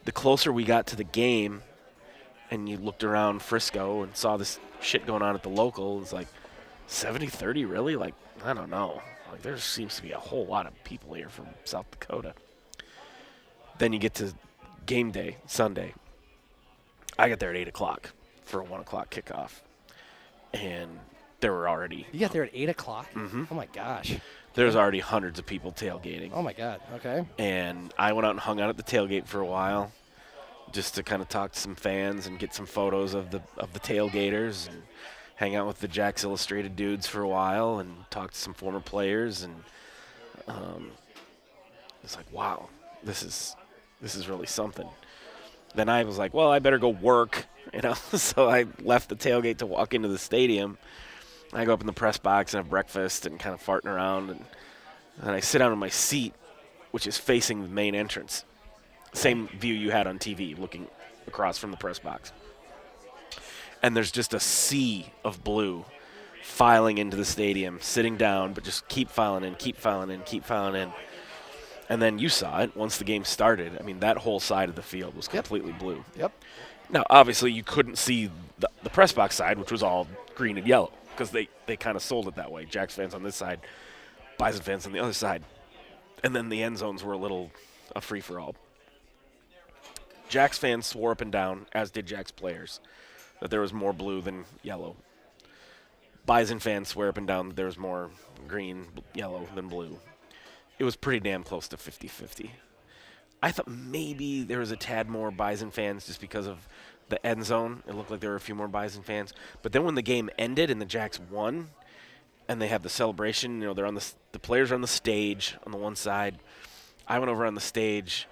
The closer we got to the game, and you looked around Frisco and saw this shit going on at the local, it's like 70 30, really? Like, I don't know. Like, there seems to be a whole lot of people here from South Dakota. Then you get to game day, Sunday. I got there at 8 o'clock for a 1 o'clock kickoff. And there were already You got there at eight o'clock. Mm-hmm. Oh my gosh. there was already hundreds of people tailgating. Oh my God. Okay. and I went out and hung out at the tailgate for a while, just to kind of talk to some fans and get some photos of the of the tailgaters and hang out with the Jacks Illustrated dudes for a while and talk to some former players and um, it's like wow, this is this is really something. Then I was like, well, I better go work, [laughs] you know. [laughs] so I left the tailgate to walk into the stadium. I go up in the press box and have breakfast and kind of farting around and and I sit down in my seat, which is facing the main entrance. Same view you had on TV, looking across from the press box. And there's just a sea of blue filing into the stadium, sitting down, but just keep filing in, keep filing in, keep filing in. And then you saw it once the game started. I mean, that whole side of the field was Yep. completely blue. Yep. Now, obviously, you couldn't see the, the press box side, which was all green and yellow, because they, they kind of sold it that way. Jacks fans on this side, Bison fans on the other side. And then the end zones were a little a free for all. Jacks fans swore up and down, as did Jacks players, that there was more blue than yellow. Bison fans swear up and down that there was more green, b- yellow than blue. It was pretty damn close to 50-50. I thought maybe there was a tad more Bison fans just because of the end zone. It looked like there were a few more Bison fans. But then when the game ended and the Jacks won, and they have the celebration, you know, they're on the the players are on the stage on the one side. I went over on the stage,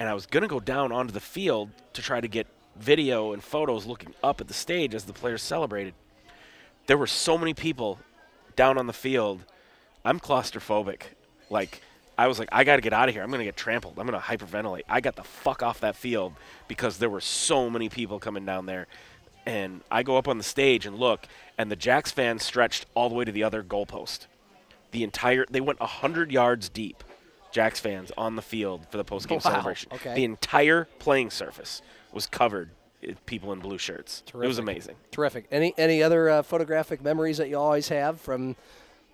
and I was gonna go down onto the field to try to get video and photos looking up at the stage as the players celebrated. There were so many people down on the field. I'm claustrophobic. Like I was like, I got to get out of here. I'm gonna get trampled. I'm gonna hyperventilate. I got the fuck off that field because there were so many people coming down there. And I go up on the stage and look, and the Jacks fans stretched all the way to the other goalpost. The entire they went hundred yards deep. Jacks fans on the field for the postgame [laughs] Wow, celebration. okay. The entire playing surface was covered with people in blue shirts. It was amazing. Terrific. Any any other uh, photographic memories that you always have from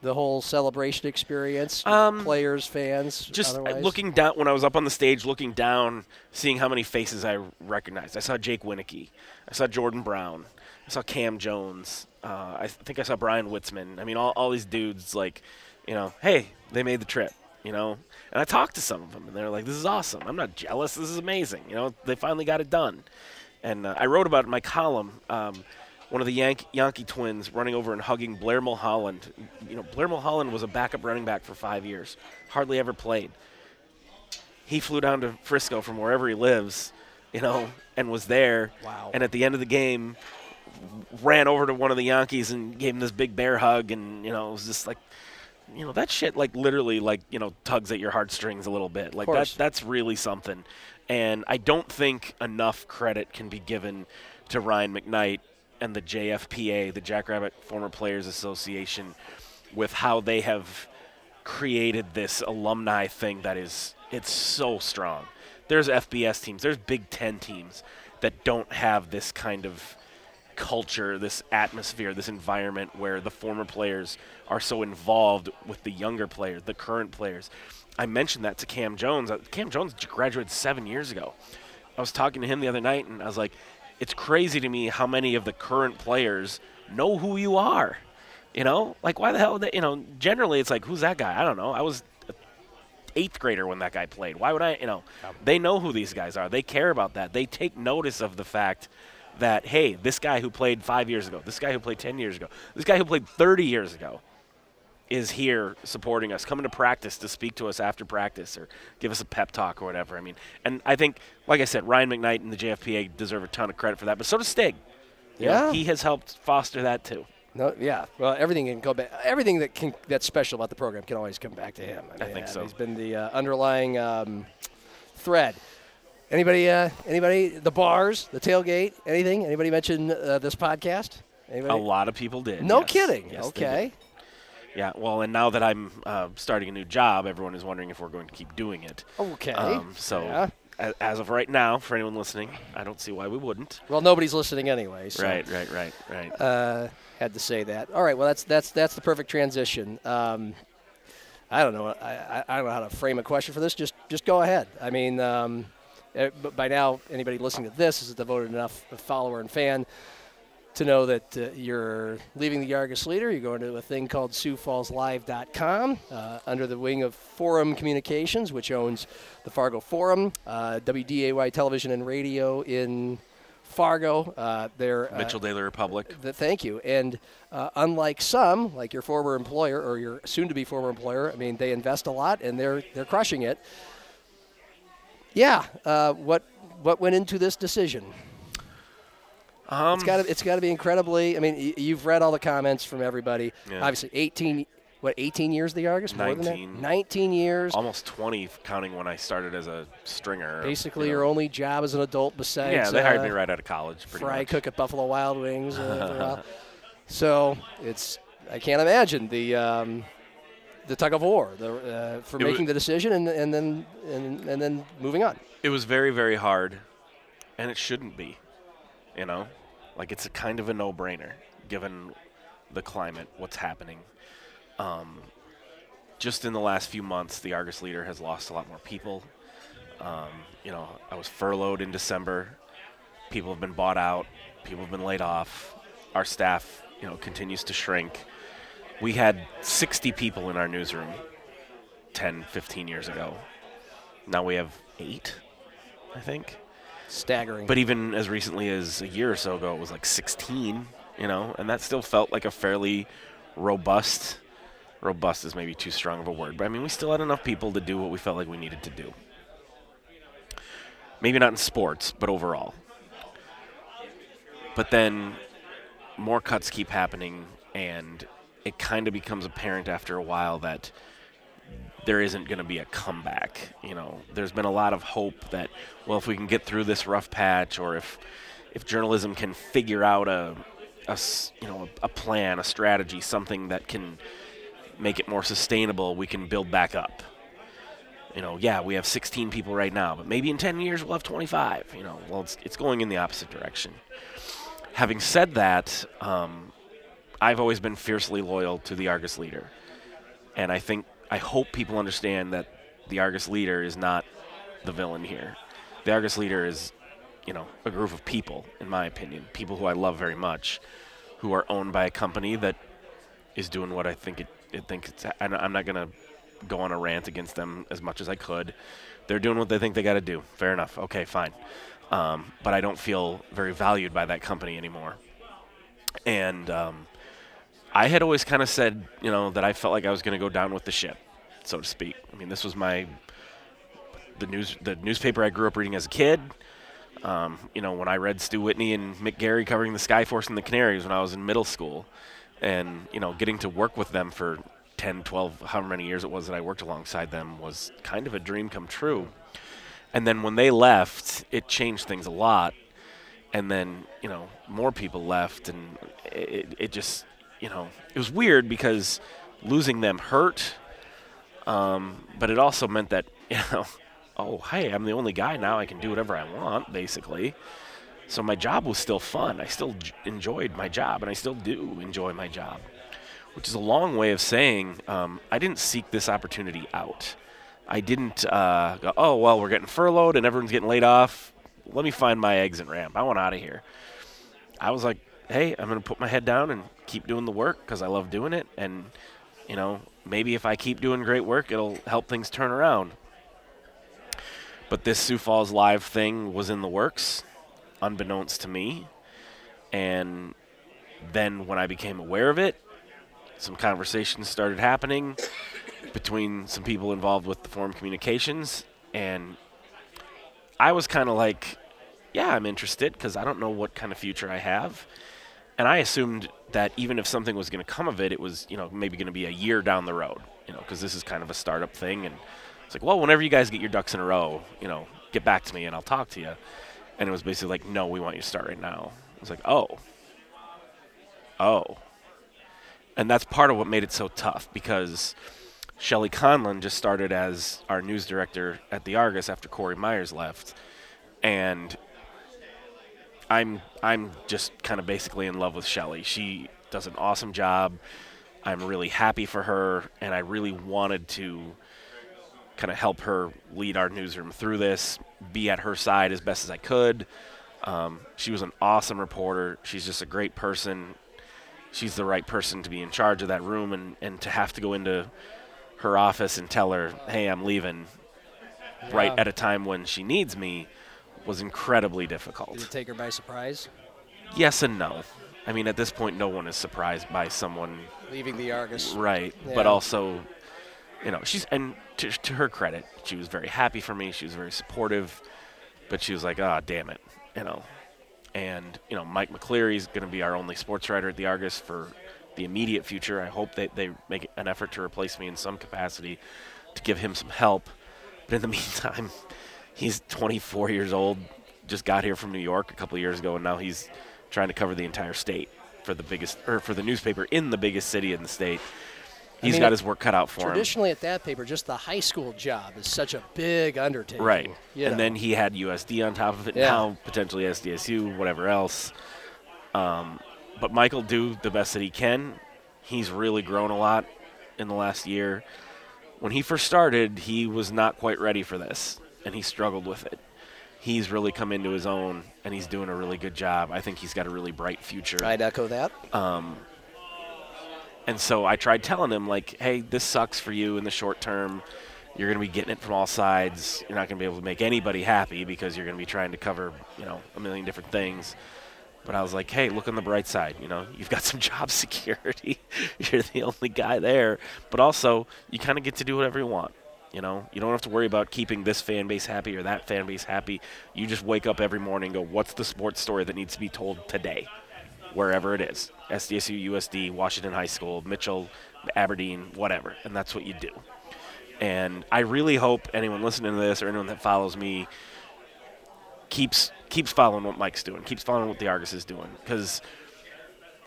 the whole celebration experience? Um, Players, fans, just otherwise? looking down when I was up on the stage, looking down, seeing how many faces I recognized. I saw Jake Wieneke, I saw Jordan Brown, I saw Cam Jones, uh, I th- think I saw Brian Witzman. I mean, all, all these dudes like, you know, hey, they made the trip, you know. And I talked to some of them, and they're like, "This is awesome. I'm not jealous. This is amazing. You know, they finally got it done." And uh, I wrote about it in my column. Um, one of the Yank- Janke twins running over and hugging Blair Mulholland. You know, Blair Mulholland was a backup running back for five years, hardly ever played. He flew down to Frisco from wherever he lives, you know, and was there. Wow. And at the end of the game, ran over to one of the Jankes and gave him this big bear hug, and you know, it was just like, you know, that shit like literally like you know tugs at your heartstrings a little bit. Like that that's really something. And I don't think enough credit can be given to Ryan McKnight and the JFPA, the Jackrabbit Former Players Association, with how they have created this alumni thing that is it's so strong. There's FBS teams, there's Big 10 teams that don't have this kind of culture, this atmosphere, this environment where the former players are so involved with the younger players, the current players. I mentioned that to Cam Jones. Uh, Cam Jones graduated seven years ago. I was talking to him the other night, and I was like, "It's crazy to me how many of the current players know who you are." You know, like why the hell? They, you know, generally it's like, "Who's that guy?" I don't know. I was a eighth grader when that guy played. Why would I? You know, they know who these guys are. They care about that. They take notice of the fact that hey, this guy who played five years ago, this guy who played ten years ago, this guy who played thirty years ago, is here supporting us, coming to practice to speak to us after practice or give us a pep talk or whatever. I mean, and I think, like I said, Ryan McKnight and the JFPA deserve a ton of credit for that, but so does Stig. You know, Yeah. he has helped foster that too. No, yeah. Well, everything can go back. Everything that can that's special about the program can always come back to him. I think so. He's been the uh, underlying um, thread. Anybody? Uh, anybody? The bars, the tailgate, anything? Anybody mention uh, this podcast? Anybody? A lot of people did. No yes. kidding. Yes, okay. Yeah. Well, and now that I'm uh, starting a new job, everyone is wondering if we're going to keep doing it. Okay. Um, so, Yeah. a- as of right now, for anyone listening, I don't see why we wouldn't. Well, nobody's listening anyway. So. Right. Right. Right. Right. Uh, had to say that. All right. Well, that's that's that's the perfect transition. Um, I don't know. I, I, I don't know how to frame a question for this. Just just go ahead. I mean, um, eh, by now anybody listening to this is a devoted enough follower and fan to know that uh, you're leaving the Argus Leader. You're going to a thing called SiouxFallsLive.com uh, under the wing of Forum Communications, which owns the Fargo Forum, uh, WDAY Television and Radio in Fargo. Uh, they're uh, Mitchell Daily Republic. Th- thank you. And uh, unlike some, like your former employer or your soon-to-be former employer, I mean, they invest a lot and they're they're crushing it. Yeah. Uh, what what went into this decision? Um, It's got to it's got to be incredibly. I mean, y- you've read all the comments from everybody. Yeah. Obviously, 18. What 18 years the Argus? More than 19. that? 19 years. almost 20, counting when I started as a stringer. Basically, you know. your only job as an adult besides Yeah, they hired uh, me right out of college. Pretty fry much. cook at Buffalo Wild Wings. Uh, for a while. [laughs] So it's I can't imagine the um, the tug of war the, uh, for It making the decision and, and then and, and then moving on. It was very, very hard, and it shouldn't be. You know, like it's a kind of a no-brainer given the climate, what's happening. Um, just in the last few months, the Argus leader has lost a lot more people. Um, you know, I was furloughed in December. People have been bought out. People have been laid off. Our staff, you know, continues to shrink. We had 60 people in our newsroom 10, 15 years ago. Now we have eight, I think. Staggering. But even as recently as a year or so ago, it was like 16, you know, and that still felt like a fairly robust. Robust is maybe too strong of a word, but I mean, we still had enough people to do what we felt like we needed to do. Maybe not in sports, but overall. But then more cuts keep happening, and it kind of becomes apparent after a while that there isn't going to be a comeback. You know, there's been a lot of hope that, well, if we can get through this rough patch, or if if journalism can figure out a, a you know a, a plan, a strategy, something that can make it more sustainable, we can build back up. You know, yeah, we have 16 people right now, but maybe in 10 years we'll have 25. You know, well, it's it's going in the opposite direction. Having said that, um, I've always been fiercely loyal to the Argus leader, and I think I hope people understand that the Argus leader is not the villain here. The Argus leader is, you know, a group of people, in my opinion, people who I love very much, who are owned by a company that is doing what I think it. it think it's. I'm not gonna go on a rant against them as much as I could. They're doing what they think they got to do. Fair enough. Okay, fine. Um, but I don't feel very valued by that company anymore. And um, I had always kind of said, you know, that I felt like I was going to go down with the ship, so to speak. I mean, this was my the news the newspaper I grew up reading as a kid. Um, you know, when I read Stu Whitney and Mick Garry covering the Skyforce and the Canaries when I was in middle school, and you know, getting to work with them for 10, 12, however many years it was that I worked alongside them was kind of a dream come true. And then when they left, it changed things a lot. And then, you know, more people left, and it, it just, you know, it was weird because losing them hurt. Um, but it also meant that, [laughs] you know, oh, hey, I'm the only guy now. I can do whatever I want, basically. So my job was still fun. I still j- enjoyed my job, and I still do enjoy my job, which is a long way of saying um, I didn't seek this opportunity out. I didn't uh, go, oh, well, we're getting furloughed and everyone's getting laid off. Let me find my exit ramp. I want out of here. I was like, hey, I'm going to put my head down and keep doing the work because I love doing it. And, you know, maybe if I keep doing great work, it'll help things turn around. But this Sioux Falls Live thing was in the works, unbeknownst to me. And then when I became aware of it, some conversations started happening between some people involved with the forum communications. And I was kind of like, yeah, I'm interested because I don't know what kind of future I have. And I assumed that even if something was going to come of it, it was, you know, maybe going to be a year down the road, you know, because this is kind of a startup thing. And it's like, well, whenever you guys get your ducks in a row, you know, get back to me and I'll talk to you. And it was basically like, no, we want you to start right now. I was like, oh, oh. And that's part of what made it so tough because Shelly Conlon just started as our news director at the Argus after Corey Myers left. And I'm I'm just kind of basically in love with Shelly. She does an awesome job. I'm really happy for her, and I really wanted to kind of help her lead our newsroom through this, be at her side as best as I could. Um, she was an awesome reporter. She's just a great person. She's the right person to be in charge of that room, and, and to have to go into her office and tell her, hey, I'm leaving right at a time when she needs me was incredibly difficult. Did it take her by surprise? Yes and no. I mean, at this point, no one is surprised by someone, Leaving the Argus. right? But also, you know, she's and to, to her credit, she was very happy for me. She was very supportive, but she was like, "Ah, damn it," you know. And you know, Mike McCleary's going to be our only sports writer at the Argus for the immediate future. I hope that they make an effort to replace me in some capacity to give him some help. But in the [laughs] meantime, he's 24 years old, just got here from New York a couple of years ago, and now he's trying to cover the entire state for the biggest or for the newspaper in the biggest city in the state. He's mean, got his work cut out for him. Traditionally, at that paper, just the high school job is such a big undertaking. Right. and know. then he had USD on top of it Yeah. now, potentially SDSU, whatever else. Um, but Michael do the best that he can. He's really grown a lot in the last year. When he first started, he was not quite ready for this, and he struggled with it. He's really come into his own, and he's doing a really good job. I think he's got a really bright future. I'd echo that. Um, and so I tried telling him like, hey, this sucks for you in the short term. You're going to be getting it from all sides. You're not going to be able to make anybody happy because you're going to be trying to cover, you know, a million different things. But I was like, hey, look on the bright side. You know, you've got [laughs] some job security. [laughs] You're the only guy there. But also, you kind of get to do whatever you want. You know, you don't have to worry about keeping this fan base happy or that fan base happy. You just wake up every morning and go, what's the sports story that needs to be told today? Wherever it is SDSU, USD, Washington High School, Mitchell, Aberdeen, whatever. And that's what you do. And I really hope anyone listening to this or anyone that follows me keeps keeps following what Mike's doing, keeps following what the Argus is doing, because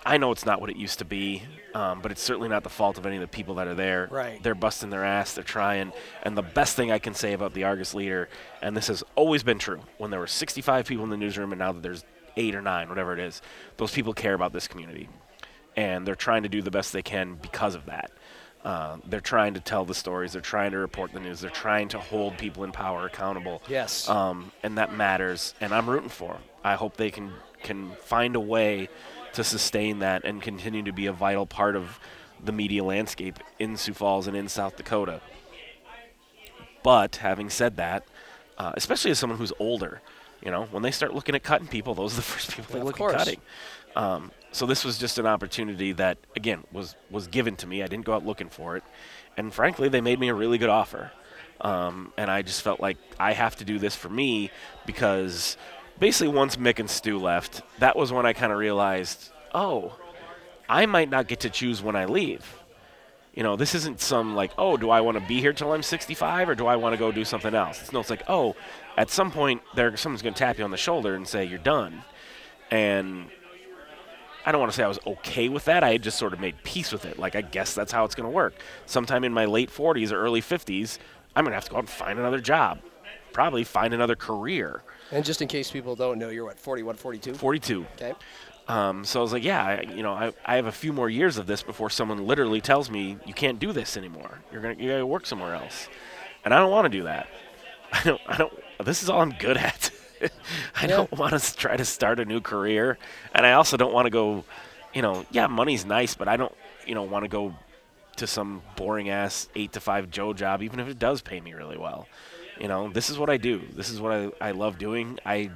I know it's not what it used to be, um, but it's certainly not the fault of any of the people that are there. Right. They're busting their ass, they're trying, and the best thing I can say about the Argus leader, and this has always been true, when there were 65 people in the newsroom, and now that there's eight or nine, whatever it is, those people care about this community, and they're trying to do the best they can because of that. Uh, they're trying to tell the stories. They're trying to report the news. They're trying to hold people in power accountable. Yes. Um, and that matters. And I'm rooting for them. I hope they can can find a way to sustain that and continue to be a vital part of the media landscape in Sioux Falls and in South Dakota. But having said that, uh, especially as someone who's older, you know, when they start looking at cutting people, those are the [laughs] first people they look course. at cutting. Um, so this was just an opportunity that, again, was was given to me. I didn't go out looking for it, and frankly, they made me a really good offer. Um, and I just felt like I have to do this for me because basically once Mick and Stu left, that was when I kind of realized, oh, I might not get to choose when I leave. You know, this isn't some like, oh, do I want to be here till I'm 65 or do I want to go do something else? It's, no, it's like, oh, at some point there, someone's going to tap you on the shoulder and say you're done. And I don't want to say I was okay with that. I had just sort of made peace with it. Like, I guess that's how it's going to work. Sometime in my late 40s or early 50s, I'm going to have to go out and find another job, probably find another career. And just in case people don't know, you're what, 41, 42? 42. Okay. Um, so I was like, yeah, I, you know, I, I have a few more years of this before someone literally tells me you can't do this anymore. You're gonna you gotta work somewhere else, and I don't want to do that. [laughs] I don't. I don't. This is all I'm good at. [laughs] I don't want to try to start a new career, and I also don't want to go. You know, yeah, money's nice, but I don't. You know, want to go to some boring ass eight to five Joe job, even if it does pay me really well. You know, this is what I do. This is what I, I love doing. I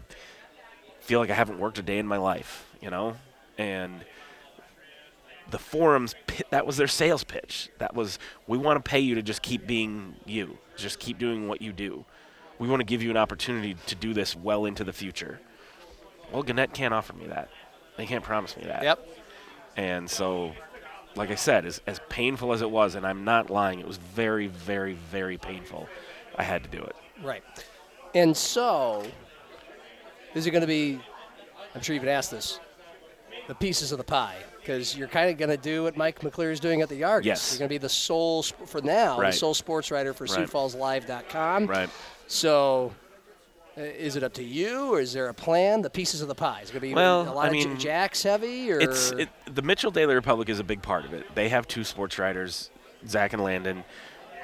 feel like I haven't worked a day in my life, you know? And the forums, that was their sales pitch. That was, we want to pay you to just keep being you, just keep doing what you do. We want to give you an opportunity to do this well into the future. Well, Gannett can't offer me that. They can't promise me that. Yep. And so, like I said, as, as painful as it was, and I'm not lying, it was very, very, very painful. I had to do it. Right. And so, is it going to be, I'm sure you've been asked this, the pieces of the pie? Because you're kind of going to do what Mike McClear is doing at the Argus. Yes. You're going to be the sole, for now, Right. the sole sports writer for Right. SiouxFallsLive.com. Right. So, uh, is it up to you, or is there a plan? The pieces of the pie is it going to be Well, a lot I of mean, Jacks heavy, or It's it, the Mitchell Daily Republic is a big part of it. They have two sports writers, Zach and Landon,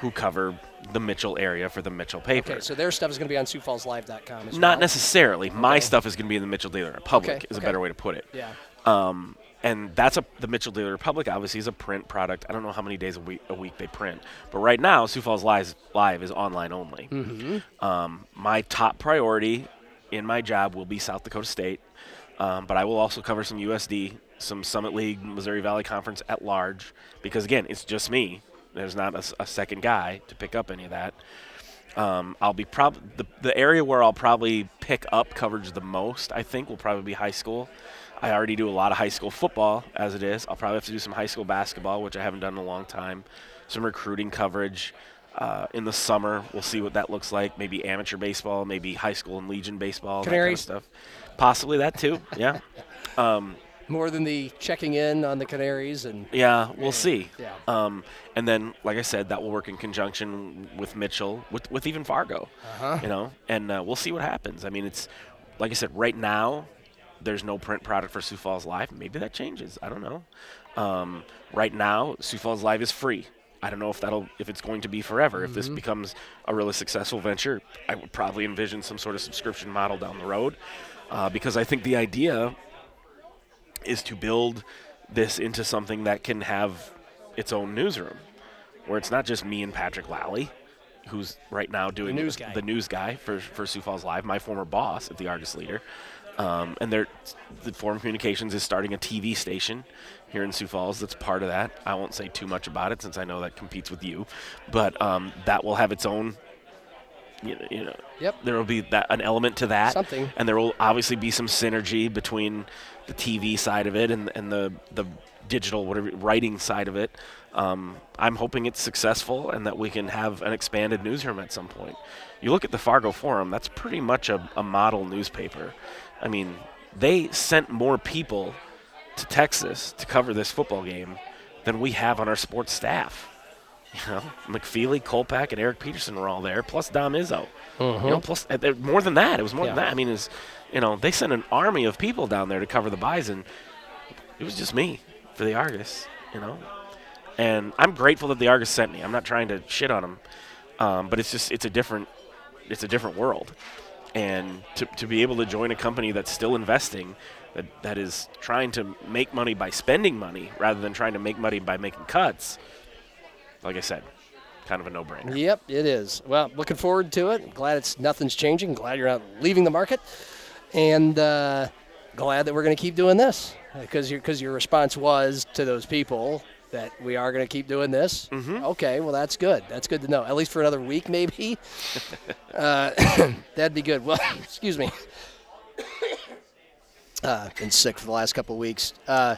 who cover the Mitchell area for the Mitchell paper. okay? So their stuff is going to be on SiouxFallsLive.com as Not well. necessarily. My stuff is going to be in the Mitchell Daily Republic. Okay, Is a better way to put it. Yeah. Um, and that's a the Mitchell Daily Republic. Obviously, is a print product. I don't know how many days a week a week they print, but right now, Sioux Falls Live, Live is online only. Mm-hmm. Um, my top priority in my job will be South Dakota State, um, but I will also cover some USD, some Summit League, Missouri Valley Conference at large, because again, it's just me. There's not a second guy to pick up any of that. Um, I'll be prob the, the area where I'll probably pick up coverage the most. I think will probably be high school. I already do a lot of high school football as it is. I'll probably have to do some high school basketball, which I haven't done in a long time. Some recruiting coverage uh, in the summer. We'll see what that looks like. Maybe amateur baseball, maybe high school and Legion baseball, Canaries? that kind of stuff. Possibly that too. Yeah. [laughs] Um, More than the checking in on the Canaries and yeah, we'll see. Yeah. Um, and then, like I said, that will work in conjunction with Mitchell, with with even Fargo. Uh-huh. You know, and uh, we'll see what happens. I mean, it's like I said, right now, there's no print product for Sioux Falls Live. Maybe that changes. I don't know. Um, right now, Sioux Falls Live is free. I don't know if that'll if it's going to be forever. If this becomes a really successful venture, I would probably envision some sort of subscription model down the road, uh, because I think the idea is to build this into something that can have its own newsroom, where it's not just me and Patrick Lalley, who's right now doing news guy. the news guy for for Sioux Falls Live, my former boss at the Argus Leader. Um, and they're, the Forum Communications is starting a TV station here in Sioux Falls that's part of that. I won't say too much about it since I know that competes with you, but um, that will have its own. You know, you know, Yep. there will be that an element to that, Something. and there will obviously be some synergy between the TV side of it and, and the the digital whatever writing side of it. Um, I'm hoping it's successful and that we can have an expanded newsroom at some point. You look at the Fargo Forum; that's pretty much a, a model newspaper. I mean, they sent more people to Texas to cover this football game than we have on our sports staff. [laughs] You know, McFeely, Kolpack, and Eric Peterson were all there, plus Dom Izzo. You know, plus uh, more than that. It was more than that. I mean, it's you know, they sent an army of people down there to cover the Bison. It was just me for the Argus. You know, and I'm grateful that the Argus sent me. I'm not trying to shit on them, um, but it's just it's a different it's a different world, and to to be able to join a company that's still investing. That, that is trying to make money by spending money rather than trying to make money by making cuts. Like I said, kind of a no-brainer. Yep, it is. Well, looking forward to it. Glad it's nothing's changing. Glad you're not leaving the market, and uh, glad that we're going to keep doing this because your because your response was to those people that we are going to keep doing this. Mm-hmm. Okay, well that's good. That's good to know. At least for another week, maybe. [laughs] uh, [coughs] that'd be good. Well, [coughs] excuse me. [coughs] Uh, been sick for the last couple of weeks. Uh,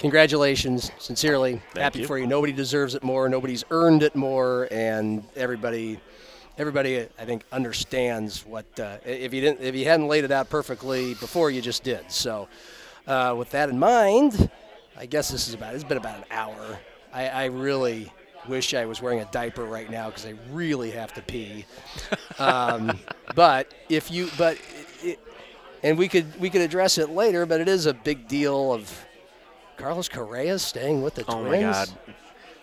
congratulations, sincerely. Happy you. for you. Nobody deserves it more. Nobody's earned it more, and everybody, everybody, I think understands what. Uh, if you didn't, if you hadn't laid it out perfectly before, you just did. So, uh, with that in mind, I guess this is about. It's been about an hour. I, I really wish I was wearing a diaper right now because I really have to pee. [laughs] Um, but if you, but. It, and we could we could address it later, but it is a big deal of Carlos Correa staying with the Oh Twins. my God!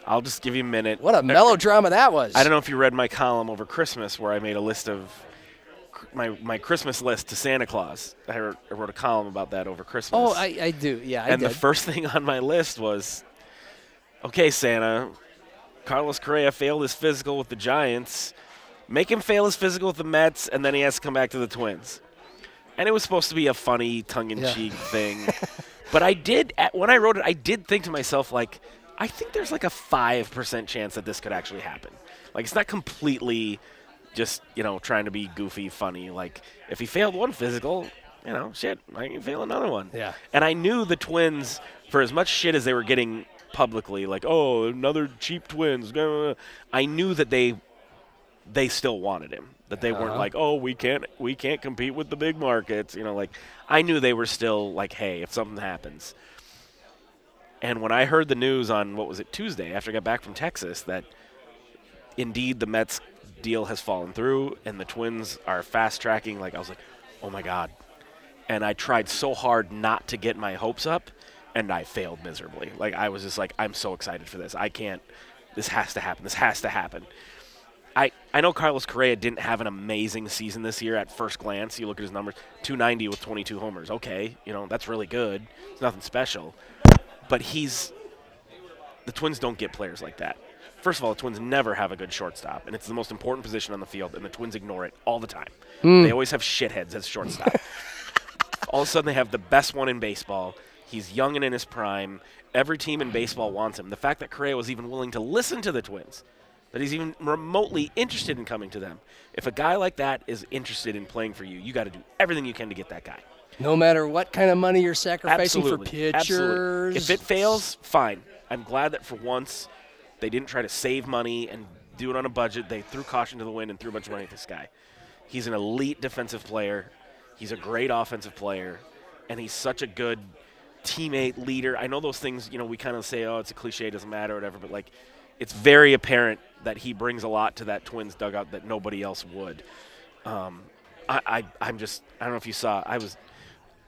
I'll just give you a minute. What a melodrama that was. I don't know if you read my column over Christmas where I made a list of my my Christmas list to Santa Claus. I wrote, I wrote a column about that over Christmas. Oh, I, I do. Yeah, I and did. the first thing on my list was, okay, Santa, Carlos Correa failed his physical with the Giants. Make him fail his physical with the Mets, and then he has to come back to the Twins. And it was supposed to be a funny, tongue-in-cheek thing. [laughs] But I did, when I wrote it, I did think to myself, like, I think there's like a 5% chance that this could actually happen. Like, it's not completely just, you know, trying to be goofy, funny. Like, if he failed one physical, you know, shit, I can fail another one. Yeah. And I knew the Twins, for as much shit as they were getting publicly, like, oh, another cheap Twins, I knew that they they still wanted him. That they weren't Uh-huh. like, oh, we can't we can't compete with the big markets. You know, like I knew they were still like, hey, if something happens. And when I heard the news on what was it Tuesday after I got back from Texas that indeed the Mets deal has fallen through and the Twins are fast tracking, like I was like, oh my god. And I tried so hard not to get my hopes up, and I failed miserably. Like I was just like, I'm so excited for this. I can't. This has to happen. This has to happen. I, I know Carlos Correa didn't have an amazing season this year at first glance. You look at his numbers 290 with 22 homers. Okay, you know, that's really good. It's nothing special. But he's. The Twins don't get players like that. First of all, the Twins never have a good shortstop, and it's the most important position on the field, and the Twins ignore it all the time. Hmm. They always have shitheads as shortstop. [laughs] all of a sudden, they have the best one in baseball. He's young and in his prime. Every team in baseball wants him. The fact that Correa was even willing to listen to the Twins, that he's even remotely interested in coming to them. If a guy like that is interested in playing for you, you got to do everything you can to get that guy. No matter what kind of money you're sacrificing Absolutely. for pitchers. Absolutely. If it fails, fine. I'm glad that for once they didn't try to save money and do it on a budget. They threw caution to the wind and threw a bunch of money at this guy. He's an elite defensive player. He's a great offensive player, and he's such a good teammate leader. I know those things, you know, we kind of say, oh, it's a cliche, it doesn't matter, whatever, but like, it's very apparent that he brings a lot to that Twins dugout that nobody else would. Um, I, I, I'm just, I don't know if you saw, I was,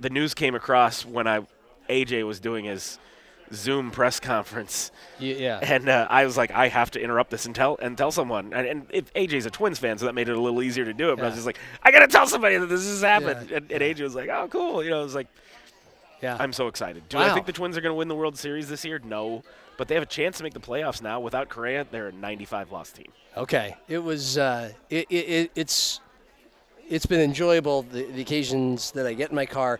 the news came across when I, AJ was doing his Zoom press conference, yeah. and uh, I was like, I have to interrupt this and tell and tell someone. And, and if AJ's a Twins fan, so that made it a little easier to do it. But I was just like, I gotta tell somebody that this has happened. Yeah. And, and AJ was like, Oh, cool. You know, it was like, Yeah. I'm so excited. Do I think the Twins are going to win the World Series this year? No, but they have a chance to make the playoffs now. Without Correa, they're a 95 loss team. Okay, it was. Uh, it, it, it, it's it's been enjoyable. The, the occasions that I get in my car,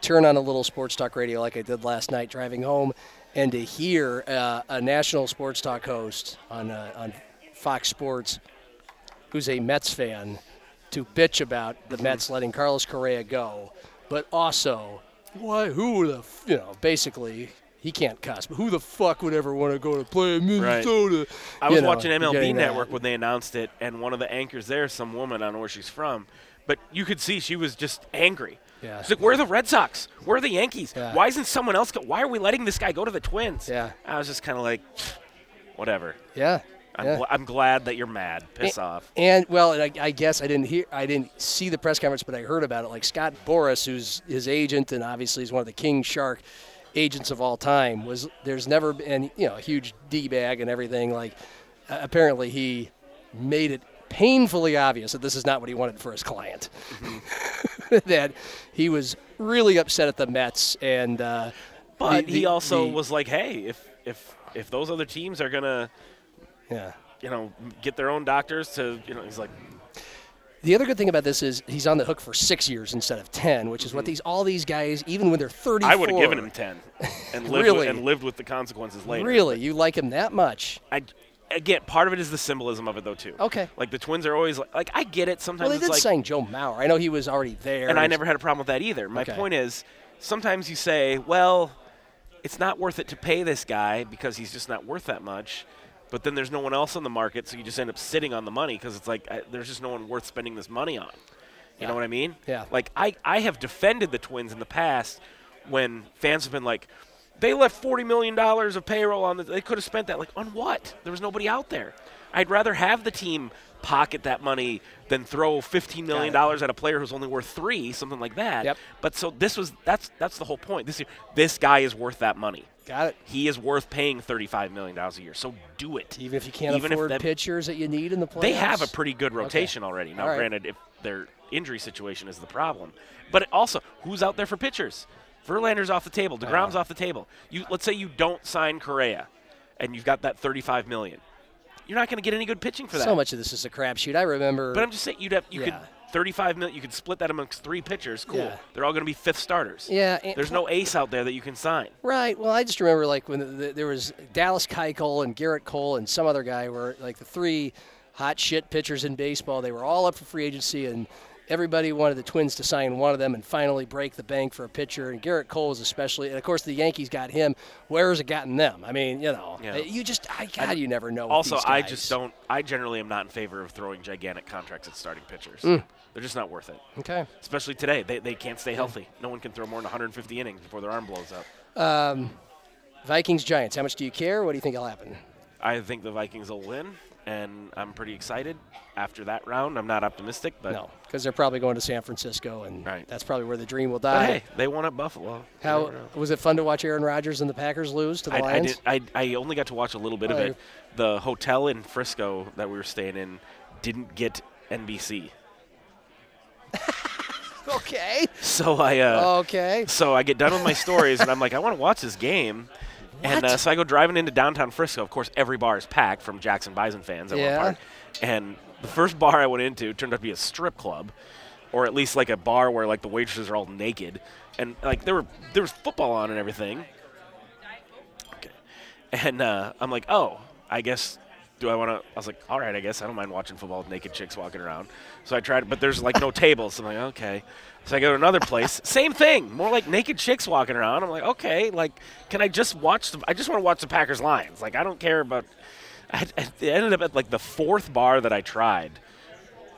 turn on a little sports talk radio like I did last night driving home, and to hear uh, a national sports talk host on uh, on Fox Sports, who's a Mets fan, to bitch about the Mets letting Carlos Correa go, but also why who the f- you know basically. He can't cuss, but who the fuck would ever want to go to play in Minnesota? I was know, watching MLB getting that. Network when they announced it, and one of the anchors there, some woman, I don't know where she's from, but you could see she was just angry. Yeah. She's like, "Where are the Red Sox? Where are the Yankees? Yeah. Why isn't someone else? Go- Why are we letting this guy go to the Twins?" Yeah. I was just kind of like, whatever. Yeah. I'm, yeah. gl- I'm glad that you're mad. Piss And- off. And well, and I, I guess I didn't hear, I didn't see the press conference, but I heard about it. Like Scott Boras, who's his agent, and obviously he's one of the king shark agents of all time. Was there's never been, you know, a huge d bag and everything. Like uh, apparently he made it painfully obvious that this is not what he wanted for his client. [laughs] that he was really upset at the Mets, and uh, But the- he also the- was like, "Hey, if if if those other teams are gonna, yeah. you know, get their own doctors to, you know," he's like, The other good thing about this is he's on the hook for six years instead of ten, which is what these all these guys, even when they're thirty, "I would have given him ten, [laughs] and lived Really? with, and lived with the consequences later." Really, you like him that much? I again, part of it is the symbolism of it though too. Okay. Like the Twins are always like, like I get it. Sometimes Well, they it's did like, sign Joe Mauer. I know he was already there, and I never had a problem with that either. My Okay. point is, sometimes you say, well, it's not worth it to pay this guy because he's just not worth that much. But then there's no one else on the market, so you just end up sitting on the money because it's like I, there's just no one worth spending this money on. You know what I mean? Yeah. Like I, I have defended the Twins in the past when fans have been like, they left forty million dollars of payroll on the. They could have spent that. Like on what? There was nobody out there. I'd rather have the team pocket that money than throw fifteen million dollars at a player who's only worth three, something like that. Yep. But so this was that's that's the whole point. This this guy is worth that money. Got it. He is worth paying thirty-five million dollars a year. So do it. Even if you can't Even if afford that- pitchers that you need in the playoffs, They have a pretty good rotation already. Now, right. granted, if their injury situation is the problem, but also, who's out there for pitchers? Verlander's off the table. deGrom's off the table. You let's say you don't sign Correa, and you've got that thirty-five million. You're not going to get any good pitching for that. so much of this is a crapshoot. I remember. But I'm just saying, you'd have you Yeah. could thirty-five million. You could split that amongst three pitchers. Cool. Yeah. They're all going to be fifth starters. Yeah, and- There's no ace out there that you can sign. Right. Well, I just remember like when the, the, there was Dallas Keuchel and Gerrit Cole and some other guy were like the three hot shit pitchers in baseball. They were all up for free agency, and everybody wanted the Twins to sign one of them and finally break the bank for a pitcher. And Gerrit Cole was especially, and of course the Yankees got him. Where has it gotten them? I mean, you know, Yeah. you just, I God, you never know. Also, I just don't. I generally am not in favor of throwing gigantic contracts at starting pitchers. Mm. They're just not worth it. Okay. Especially today, they, they can't stay healthy. No one can throw more than 150 innings before their arm blows up. Vikings Giants. How much do you care? What do you think will happen? I think the Vikings will win, and I'm pretty excited. After that round, I'm not optimistic, but, No, because they're probably going to San Francisco, and Right. that's probably where the dream will but die. hey, they won at Buffalo. How was it fun to watch Aaron Rodgers and the Packers lose to the I, I, Lions? did, I, I only got to watch a little bit of Oh, it. The hotel in Frisco that we were staying in didn't get NBC, [laughs] Okay. so I uh, Okay. So I get done with my stories, and I'm like, I want to watch this game. And uh, so I go driving into downtown Frisco. Of course, every bar is packed from Jackson Bison fans that Yeah. want to park. And the first bar I went into turned out to be a strip club, or at least like a bar where like the waitresses are all naked, and like there were there was football on and everything. Okay. And uh, I'm like, oh, I guess. Do I want to? I was like, all right, I guess I don't mind watching football with naked chicks walking around. So I tried, but there's like no [laughs] tables. So I'm like, okay. So I go to another place, same thing, more like naked chicks walking around. I'm like, okay, like, can I just watch the? I just want to watch the Packers Lions. Like, I don't care about. I, I ended up at like the fourth bar that I tried.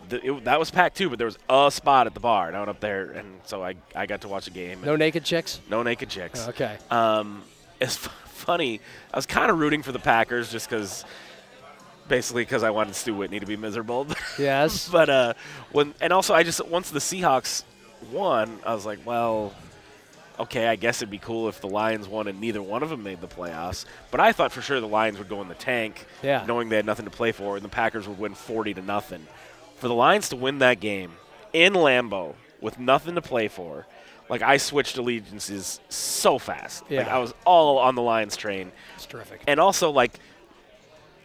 The, it, that was packed too, but there was a spot at the bar, and I went up there, and so I, I got to watch a game. No naked chicks. no naked chicks. Okay. Um, it's f- [laughs] funny. I was kind of rooting for the Packers just because, basically, because I wanted Stu Whitney to be miserable. [laughs] Yes. but uh, when and also I just once the Seahawks won, I was like, well, okay, I guess it'd be cool if the Lions won and neither one of them made the playoffs. But I thought for sure the Lions would go in the tank, Yeah. knowing they had nothing to play for, and the Packers would win 40 to nothing. For the Lions to win that game in Lambeau with nothing to play for, Like I switched allegiances so fast. Like Yeah. I was all on the Lions train. It's terrific. And also like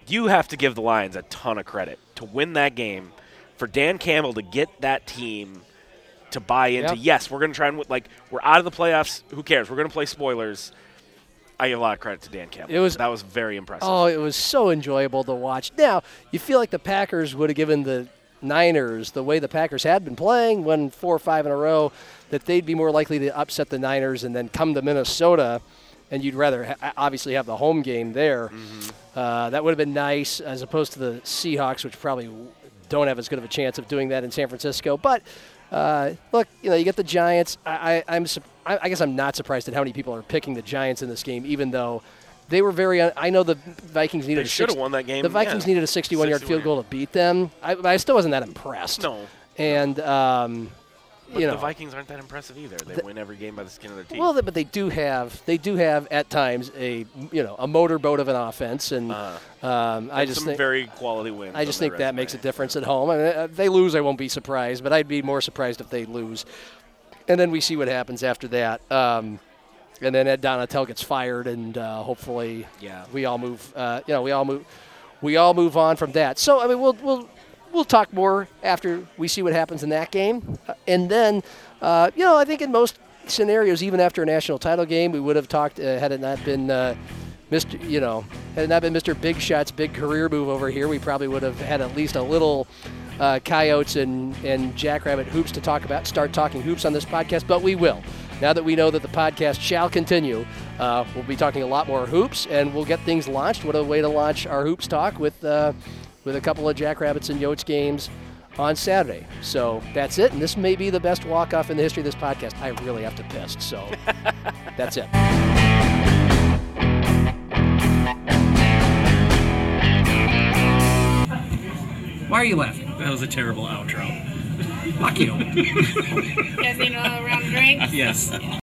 you have to give the Lions a ton of credit to win that game for Dan Campbell to get that team to buy into Yep. yes, we're going to try and like we're out of the playoffs, who cares? We're going to play spoilers. I give a lot of credit to Dan Campbell. It was- that was very impressive. Oh, it was so enjoyable to watch. Now, you feel like the Packers would have given the Niners the way the Packers had been playing, won four or five in a row, that they'd be more likely to upset the Niners and then come to Minnesota, and you'd rather ha- obviously have the home game there. Uh, that would have been nice, as opposed to the Seahawks, which probably don't have as good of a chance of doing that in San Francisco. But uh, look, you know, you get the Giants. I, I, I'm, I, I guess I'm not surprised at how many people are picking the Giants in this game, even though they were very. Un- I know the Vikings needed. They should have won that game, The Vikings yeah. needed a 61-yard 61 field goal to beat them. I, I still wasn't that impressed. no. And um, But you know, the Vikings aren't that impressive either. They The- win every game by the skin of their teeth. well, but they do have they do have at times a you know a motorboat of an offense, and Uh-huh. um, I just some think very quality wins. I just think that makes a difference at home. I mean, uh, if they lose, I won't be surprised, but I'd be more surprised if they lose. And then we see what happens after that. Um, and then Ed Donatell gets fired, and uh, hopefully, Yeah. we all move. Uh, you know, we all move. We all move on from that. So I mean, we'll we'll we'll talk more after we see what happens in that game, Uh, and then uh, you know, I think in most scenarios, even after a national title game, we would have talked uh, had it not been. Uh, Mr. You know, had it not been Mr. Big Shot's big career move over here, we probably would have had at least a little uh, coyotes and and Jackrabbit hoops to talk about. Start talking hoops on this podcast, but we will. Now that we know that the podcast shall continue, uh, we'll be talking a lot more hoops, and we'll get things launched. What a way to launch our hoops talk with with a couple of Jackrabbits and Yotes games on Saturday. So that's it, and this may be the best walk off in the history of this podcast. I really have to piss, so [laughs] that's it. Why are you laughing? That was a terrible outro. Fuck you. [laughs] Guys need a round of drinks? Yes.